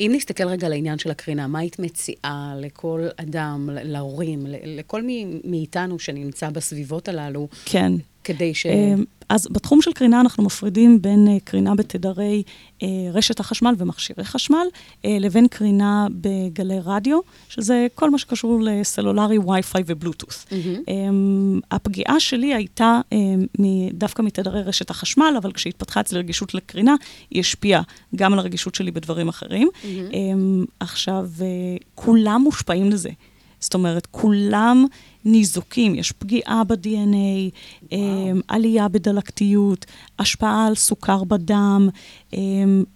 B: אם נסתכל רגע על העניין של הקרינה, מה היית מציעה לכל אדם, להורים, לכל מי מאיתנו שנמצא בסביבות הללו?
C: כן.
B: כדי ש...
C: אמ, אז בתחום של קרינה אנחנו מפרידים בין uh, קרינה בתדרי uh, רשת החשמל ומכשירי חשמל, uh, לבין קרינה בגלי רדיו, שזה כל מה שקשור לסלולרי, וי-פיי ובלוטות'. Mm-hmm. הפגיעה שלי הייתה דווקא מתדרי רשת החשמל, אבל כשהתפתחה אצלי רגישות לקרינה, היא השפיעה גם על הרגישות שלי בדברים אחרים. Mm-hmm. עכשיו, כולם מושפעים לזה. זאת אומרת, כולם ניזוקים, יש פגיעה ב-DNA, um, עלייה בדלקתיות, השפעה על סוכר בדם, um,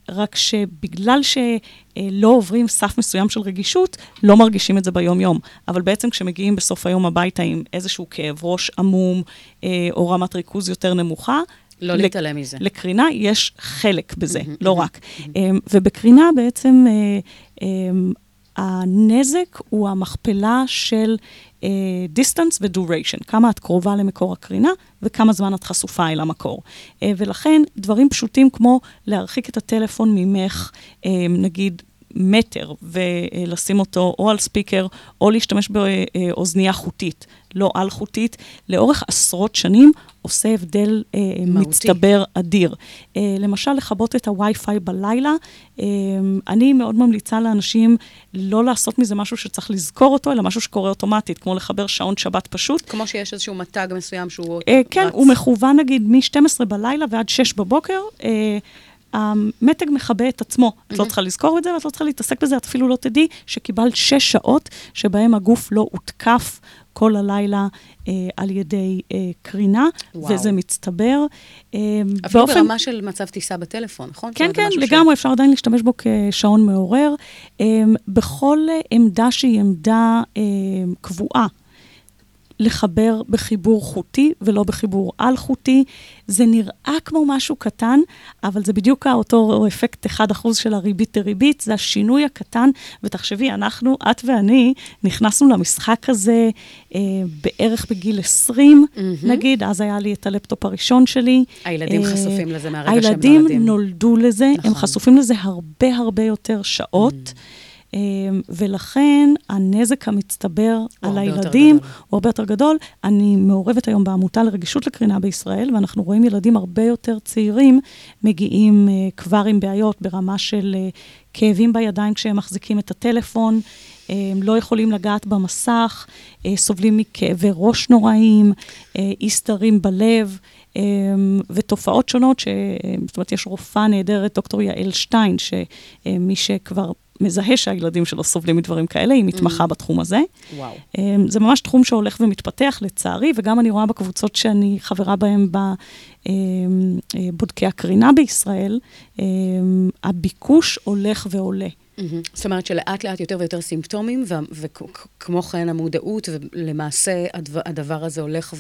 C: רק שבגלל שלא עוברים סף מסוים של רגישות, לא מרגישים את זה ביום-יום. אבל בעצם כשמגיעים בסוף היום הביתה עם איזשהו כאב ראש עמום uh, או רמת ריכוז יותר נמוכה,
B: לא להתעלם מזה.
C: לקרינה יש חלק בזה, לא רק. ובקרינה בעצם... הנזק הוא המכפלה של uh, distance ו-duration, כמה את קרובה למקור הקרינה וכמה זמן את חשופה אל המקור. Uh, ולכן דברים פשוטים כמו להרחיק את הטלפון ממך, uh, נגיד מטר, ולשים אותו או על ספיקר, או להשתמש באוזנייה חוטית, לא על-חוטית, לאורך עשרות שנים עושה הבדל אה, מצטבר אדיר. אה, למשל, לכבות את הווי-פיי בלילה, אה, אני מאוד ממליצה לאנשים לא לעשות מזה משהו שצריך לזכור אותו, אלא משהו שקורה אוטומטית, כמו לחבר שעון שבת פשוט.
B: כמו שיש איזשהו מתג מסוים שהוא
C: אה, כן, רץ. הוא מכוון נגיד מ-12 בלילה ועד 6 בבוקר. אה, המתג מכבה את עצמו. Mm-hmm. את לא צריכה לזכור את זה, ואת לא צריכה להתעסק בזה, את אפילו לא תדעי שקיבלת שש שעות שבהם הגוף לא הותקף כל הלילה אה, על ידי אה, קרינה, וואו. וזה מצטבר.
B: אה, אפילו באופן... ברמה של מצב טיסה בטלפון, נכון?
C: כן, כן, לגמרי, ש... אפשר עדיין להשתמש בו כשעון מעורר. אה, בכל עמדה שהיא עמדה אה, קבועה, לחבר בחיבור חוטי ולא בחיבור על-חוטי. זה נראה כמו משהו קטן, אבל זה בדיוק אותו אפקט 1% של הריבית דריבית, זה השינוי הקטן. ותחשבי, אנחנו, את ואני, נכנסנו למשחק הזה אה, בערך בגיל 20, mm-hmm. נגיד, אז היה לי את הלפטופ הראשון שלי.
B: הילדים אה, חשופים לזה מהרגע שהם נולדים.
C: הילדים נולדו לזה, נכון. הם חשופים לזה הרבה הרבה יותר שעות. Mm-hmm. אמ, ולכן הנזק המצטבר על הילדים הוא הרבה יותר גדול. אני מעורבת היום בעמותה לרגישות לקרינה בישראל, ואנחנו רואים ילדים הרבה יותר צעירים מגיעים אה, כבר עם בעיות ברמה של אה, כאבים בידיים כשהם מחזיקים את הטלפון, הם לא יכולים לגעת במסך, אה, סובלים מכאבי ראש נוראים, אי סתרים בלב. ותופעות שונות, ש... זאת אומרת, יש רופאה נהדרת, דוקטור יעל שטיין, שמי שכבר מזהה שהילדים שלו סובלים מדברים כאלה, היא מתמחה mm. בתחום הזה.
B: וואו.
C: אמ, זה ממש תחום שהולך ומתפתח, לצערי, וגם אני רואה בקבוצות שאני חברה בהן בבודקי אמ, אה, הקרינה בישראל, אמ, הביקוש הולך ועולה.
B: מהמם. זאת אומרת שלאט לאט יותר ויותר סימפטומים, ו- וכמו כן המודעות, ולמעשה הדבר, הדבר הזה הולך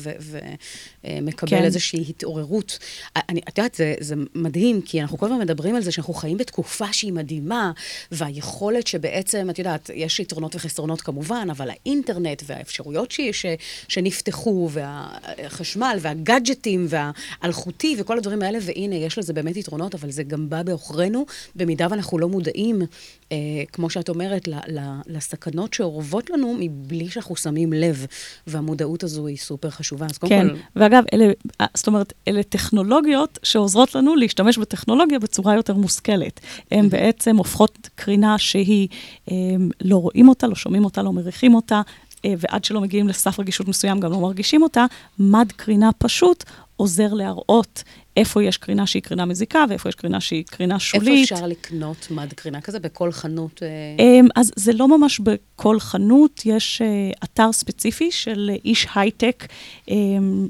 B: ומקבל
C: כן.
B: איזושהי התעוררות. אני, את יודעת, זה, זה מדהים, כי אנחנו כל הזמן מדברים על זה שאנחנו חיים בתקופה שהיא מדהימה, והיכולת שבעצם, את יודעת, יש יתרונות וחסרונות כמובן, אבל האינטרנט והאפשרויות ש, ש, שנפתחו, והחשמל והגאדג'טים והאלחוטי וכל הדברים האלה, והנה, יש לזה באמת יתרונות, אבל זה גם בא בעוכרינו, במידה ואנחנו לא מודעים, אה, כמו שאת אומרת, ל, ל, לסכנות שאורבות לנו מבלי שאנחנו שמים לב, והמודעות הזו היא סופר חשובה. אז קודם
C: כן,
B: כל...
C: ואגב, אלה, אה, זאת אומרת, אלה טכנולוגיות שעוזרות לנו להשתמש בטכנולוגיה בצורה יותר מושכלת. הן בעצם הופכות קרינה שהיא, הם, לא רואים אותה, לא שומעים אותה, לא מריחים אותה, אה, ועד שלא מגיעים לסף רגישות מסוים גם לא מרגישים אותה, מד קרינה פשוט עוזר להראות איפה יש קרינה שהיא קרינה מזיקה ואיפה יש קרינה שהיא קרינה שולית.
B: איפה אפשר לקנות מד קרינה כזה? בכל חנות? אה,
C: אמ, אז זה לא ממש בכל חנות, יש אה, אתר ספציפי של אה, איש הייטק, אמ,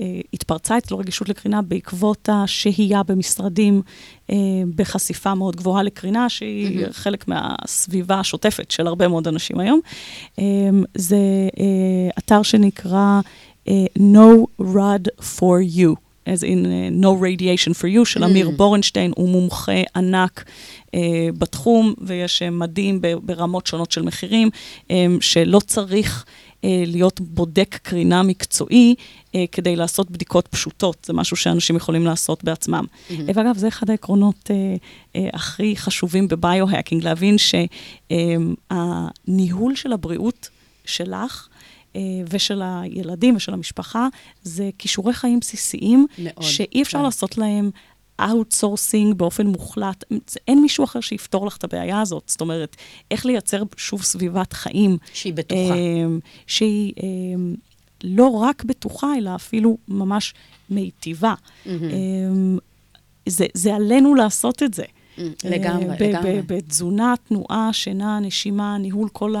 C: שהתפרצה אצלו רגישות לקרינה בעקבות השהייה במשרדים אה, בחשיפה מאוד גבוהה לקרינה, שהיא
B: מהמם. חלק
C: מהסביבה השוטפת של הרבה מאוד אנשים היום. אמ, זה אה, אתר שנקרא אה, No Rod for You. as in uh, No Radiation for You, של אמיר
B: Mm.
C: בורנשטיין, הוא מומחה ענק uh, בתחום, ויש uh, מדהים ב- ברמות שונות של מחירים, um, שלא צריך uh, להיות בודק קרינה מקצועי uh, כדי לעשות בדיקות פשוטות, זה משהו שאנשים יכולים לעשות בעצמם.
B: Mm-hmm.
C: Uh, ואגב, זה אחד העקרונות uh, uh, הכי חשובים ב biohacking, להבין שהניהול של הבריאות שלך, אה, ושל הילדים ושל המשפחה, זה כישורי חיים בסיסיים,
B: מאוד,
C: שאי אפשר
B: כן.
C: לעשות להם outsourcing באופן מוחלט. אין מישהו אחר שיפתור לך את הבעיה הזאת. זאת אומרת, איך לייצר שוב סביבת חיים.
B: שהיא בטוחה.
C: אה, שהיא אה, לא רק בטוחה, אלא אפילו ממש מיטיבה. אה, זה, זה עלינו לעשות את זה.
B: לגמרי,
C: אה,
B: לגמרי.
C: ב- בתזונה, תנועה, שינה, נשימה, ניהול כל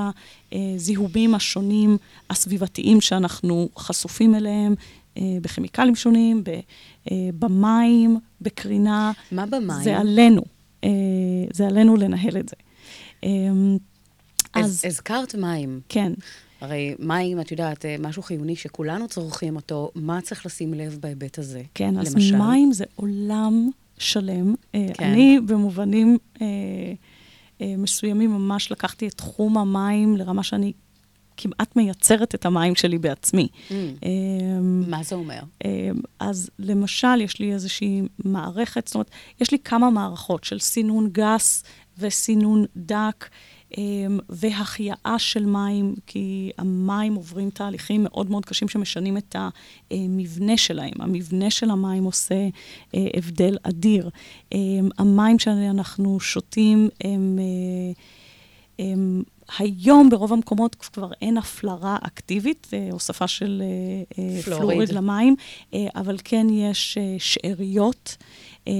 C: הזיהומים השונים הסביבתיים שאנחנו חשופים אליהם, אה, בכימיקלים שונים, אה, במים, בקרינה.
B: מה במים?
C: זה עלינו. זה עלינו לנהל את זה.
B: אז...
C: אז
B: הזכרת מים.
C: כן.
B: הרי מים, את יודעת, משהו חיוני שכולנו צורכים אותו, מה צריך לשים לב בהיבט הזה?
C: כן, אז
B: למשל?
C: מים זה עולם שלם.
B: כן.
C: כן. אני במובנים אה, אה, מסוימים ממש לקחתי את תחום המים לרמה שאני כמעט מייצרת את המים שלי בעצמי.
B: Mm.
C: אה,
B: מה זה אומר?
C: אה, אז למשל, יש לי איזושהי מערכת, זאת אומרת, יש לי כמה מערכות של סינון גס וסינון דק. אה, והחייאה של מים, כי המים עוברים תהליכים מאוד מאוד קשים שמשנים את המבנה שלהם. המבנה של המים עושה אה, הבדל אדיר. אה, המים שאנחנו שותים הם... אה, הם היום ברוב המקומות כבר אין הפלרה אקטיבית, אה, הוספה של
B: פלואוריד.
C: פלואוריד למים, אבל כן יש שאריות, אה,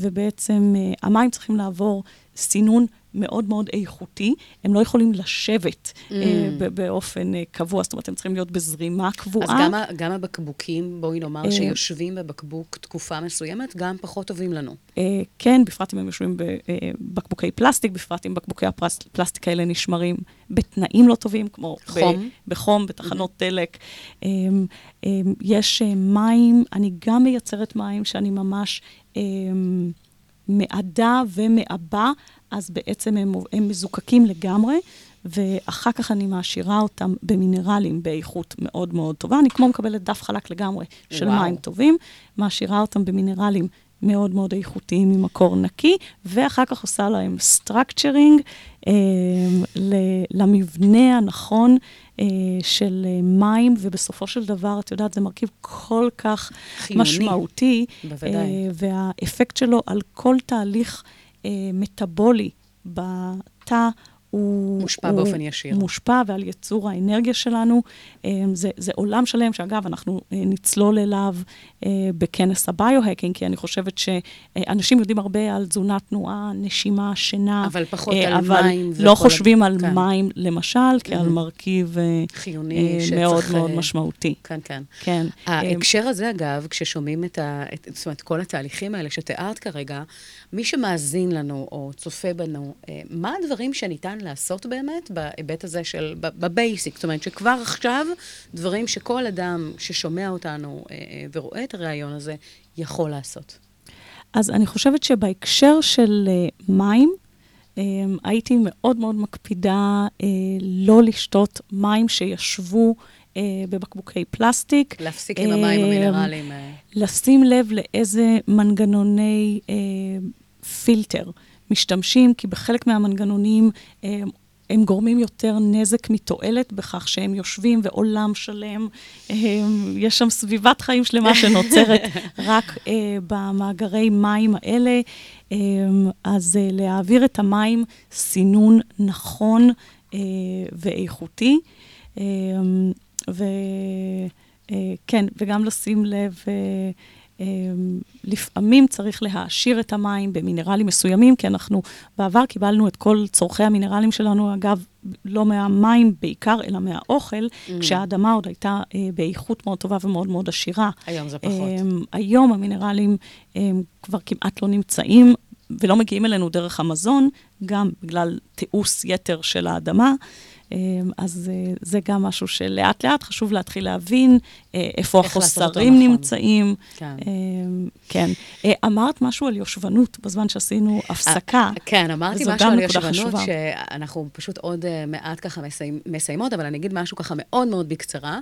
C: ובעצם המים צריכים לעבור סינון מאוד מאוד איכותי, הם לא יכולים לשבת
B: Mm.
C: אה, באופן אה, קבוע, זאת אומרת, הם צריכים להיות בזרימה קבועה.
B: אז גם, גם הבקבוקים, בואי נאמר,
C: אה,
B: שיושבים בבקבוק תקופה מסוימת, גם פחות טובים לנו.
C: אה, כן, בפרט אם הם יושבים בבקבוקי פלסטיק, בפרט אם בקבוקי הפלסטיק האלה נשמרים בתנאים לא טובים, כמו
B: חום.
C: בחום, בתחנות דלק. אה, אה, יש אה, מים, אני גם מייצרת מים שאני ממש אה, מעדה ומעבה, אז בעצם הם, הם מזוקקים לגמרי. ואחר כך אני מעשירה אותם במינרלים באיכות מאוד מאוד טובה. אני כמו מקבלת דף חלק לגמרי של
B: וואו.
C: מים טובים, מעשירה אותם במינרלים מאוד מאוד איכותיים ממקור נקי, ואחר כך עושה להם structuring אה, למבנה הנכון אה, של אה, מים, ובסופו של דבר, את יודעת, זה מרכיב כל כך
B: חיוני.
C: משמעותי.
B: בוודאי.
C: אה, והאפקט שלו על כל תהליך מטאבולי בתא הוא...
B: מושפע
C: הוא
B: באופן ישיר.
C: מושפע ועל יצור האנרגיה שלנו. אה, זה, זה עולם שלם, שאגב, אנחנו אה, נצלול אליו אה, בכנס הביו-הקינג, כי אני חושבת שאנשים יודעים הרבה על תזונה, תנועה, נשימה, שינה.
B: אבל פחות
C: אה,
B: על
C: אבל
B: מים
C: לא
B: וכל
C: חושבים על
B: כן.
C: מים, למשל, כעל מרכיב אה,
B: חיוני
C: אה,
B: שצריך,
C: מאוד מאוד
B: אה,
C: משמעותי.
B: כן, כן.
C: כן. אה,
B: ההקשר הזה, אגב, כששומעים את, ה, את זאת אומרת, כל התהליכים האלה שתיארת כרגע, מי שמאזין לנו או צופה בנו, אה, מה הדברים שניתן לעשות באמת בהיבט הזה של, בבייסיק? זאת אומרת, שכבר עכשיו, דברים שכל אדם ששומע אותנו אה, אה, ורואה את הריאיון הזה, יכול לעשות.
C: אז אני חושבת שבהקשר של מים, הייתי מאוד מאוד מקפידה לא לשתות מים שישבו בבקבוקי פלסטיק.
B: להפסיק עם המים המינרליים. אה,
C: לשים לב לאיזה מנגנוני uh, פילטר משתמשים, כי בחלק מהמנגנונים um, הם גורמים יותר נזק מתועלת בכך שהם יושבים ועולם שלם, הם, יש שם סביבת חיים שלמה שנוצרת רק uh, במאגרי מים האלה. Um, אז uh, להעביר את המים סינון נכון uh, ואיכותי. Um, וכן, וגם לשים לב, אה, אה, לפעמים צריך להעשיר את המים במינרלים מסוימים, כי אנחנו בעבר קיבלנו את כל צורכי המינרלים שלנו, אגב, לא מהמים בעיקר, אלא מהאוכל,
B: Mm.
C: כשהאדמה עוד הייתה אה, באיכות מאוד טובה ומאוד מאוד עשירה.
B: היום זה פחות.
C: Um, היום המינרלים um, כבר כמעט לא נמצאים ולא מגיעים אלינו דרך המזון, גם בגלל תיעוש יתר של האדמה. Um, אז uh, זה גם משהו שלאט לאט חשוב להתחיל להבין איפה
B: לעשות אותו
C: החוסרים
B: נכון.
C: נמצאים.
B: כן.
C: Um, כן. Uh, אמרת משהו על יושבנות בזמן שעשינו הפסקה.
B: כן, אמרתי משהו על יושבנות. שאנחנו פשוט עוד אה, מעט ככה מסיימות, אבל אני אגיד משהו ככה מאוד מאוד בקצרה.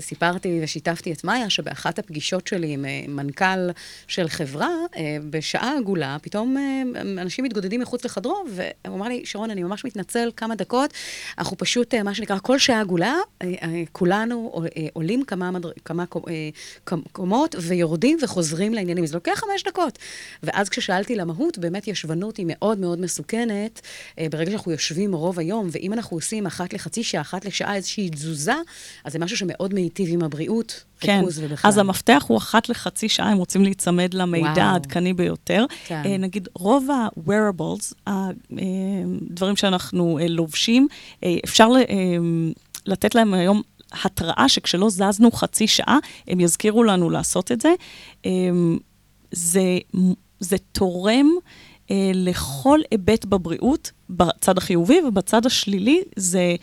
B: סיפרתי ושיתפתי את מאיה שבאחת הפגישות שלי עם אה, מנכ"ל של חברה, אה, בשעה עגולה, פתאום אה, אנשים מתגודדים מחוץ לחדרו, והוא אמר לי, שרון, אני ממש מתנצל, כמה דקות, אנחנו פשוט, אה, מה שנקרא, כל שעה עגולה, אה, אה, כולנו אה, עולים כמה, מדר... כמה אה, קומ- קומות ויורדים וחוזרים לעניינים. זה לוקח חמש דקות. ואז כששאלתי למהות, באמת ישבנות היא מאוד מאוד מסוכנת, אה, ברגע שאנחנו יושבים רוב היום, ואם אנחנו עושים אחת לחצי שעה, אחת לשעה איזושהי תזוזה, אז זה משהו שמאוד מיטיב עם הבריאות,
C: כן,
B: ובכלל.
C: אז המפתח הוא אחת לחצי שעה, אם רוצים להיצמד למידע. העדכני ביותר.
B: כן.
C: אה, נגיד, רוב ה-wearables, הדברים שאנחנו לובשים, אפשר לתת להם היום התראה שכשלא זזנו חצי שעה, הם יזכירו לנו לעשות את זה. אה, זה, זה תורם אה, לכל היבט בבריאות, בצד החיובי, ובצד השלילי זה...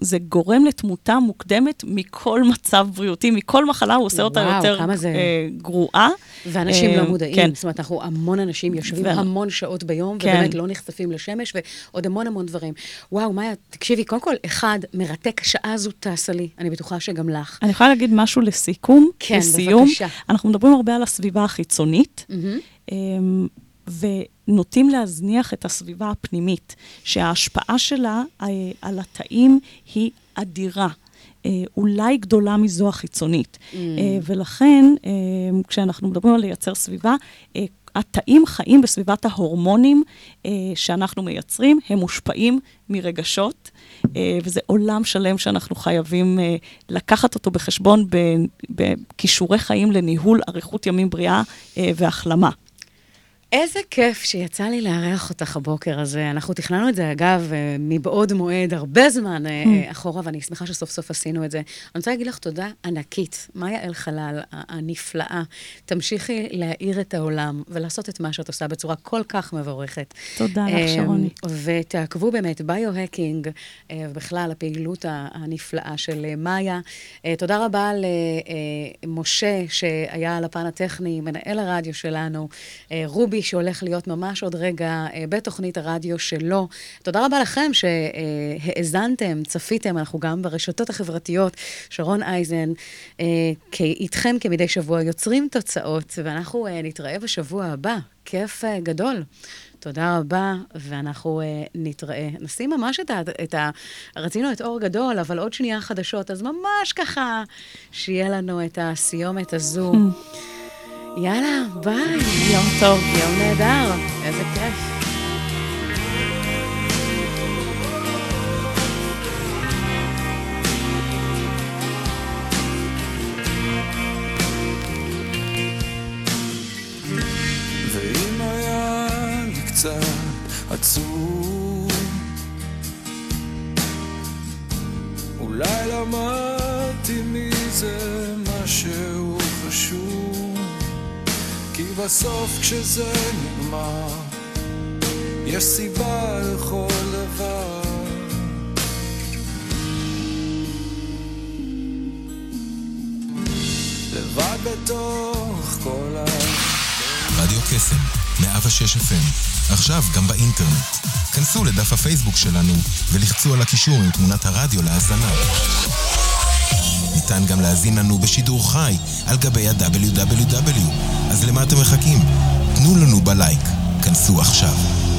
C: זה גורם לתמותה מוקדמת מכל מצב בריאותי, מכל מחלה, הוא עושה אותה
B: וואו,
C: יותר
B: זה-
C: אה, גרועה.
B: ואנשים
C: אה,
B: לא מודעים,
C: כן.
B: זאת אומרת, אנחנו המון אנשים יושבים
C: ו-
B: המון שעות ביום,
C: כן.
B: ובאמת לא נחשפים לשמש, ועוד המון המון דברים. וואו, מאיה, תקשיבי, קודם כל, אחד, מרתק, השעה הזו טסה לי, אני בטוחה שגם לך.
C: אני יכולה להגיד משהו לסיכום?
B: כן,
C: לסיום.
B: בבקשה.
C: אנחנו מדברים הרבה על הסביבה החיצונית,
B: מהמם.
C: ונוטים להזניח את הסביבה הפנימית, שההשפעה שלה אה, על התאים היא אדירה. אה, אולי גדולה מזו החיצונית.
B: Mm.
C: אה, ולכן, כשאנחנו מדברים על לייצר סביבה, התאים חיים בסביבת ההורמונים אה, שאנחנו מייצרים, הם מושפעים מרגשות, אה, וזה עולם שלם שאנחנו חייבים אה, לקחת אותו בחשבון בכישורי חיים לניהול אריכות ימים בריאה אה, והחלמה.
B: איזה כיף שיצא לי לארח אותך הבוקר הזה. אנחנו תכננו את זה, אגב, אה, מבעוד מועד, הרבה זמן אה, אה, אחורה, ואני שמחה שסוף סוף עשינו את זה. אני רוצה להגיד לך תודה ענקית, מאיה אלחלל, הנפלאה. תמשיכי להאיר את העולם ולעשות את מה שאת עושה בצורה כל כך מבורכת.
C: תודה לך, שרוני.
B: ותעקבו באמת, ביו-הקינג, ובכלל הפעילות הנפלאה של מאיה. תודה רבה למשה, שהיה על הפן הטכני, מנהל הרדיו שלנו, אה, שהולך להיות ממש עוד רגע אה, בתוכנית הרדיו שלו. תודה רבה לכם שהאזנתם, צפיתם, אנחנו גם ברשתות החברתיות, שרון אייזן, אה, איתכם כמדי שבוע יוצרים תוצאות, ואנחנו אה, נתראה בשבוע הבא. כיף גדול. תודה רבה, ואנחנו uh, נתראה. נשים ממש את ה, את ה... רצינו את אור גדול, אבל עוד שנייה חדשות, אז ממש ככה, שיהיה לנו את הסיומת הזו. יאללה, ביי.
C: יום טוב.
B: יום נהדר, איזה כיף.
E: בסוף כשזה נגמר יש סיבה לכל דבר לבד בתוך כל ה...
F: רדיו קסם, 106 FM, עכשיו גם באינטרנט. כנסו לדף הפייסבוק שלנו ולחצו על הקישור עם תמונת הרדיו להאזנה. ניתן גם להזין לנו בשידור חי על גבי ה-WW. אז למה אתם מחכים? תנו לנו בלייק. כנסו עכשיו.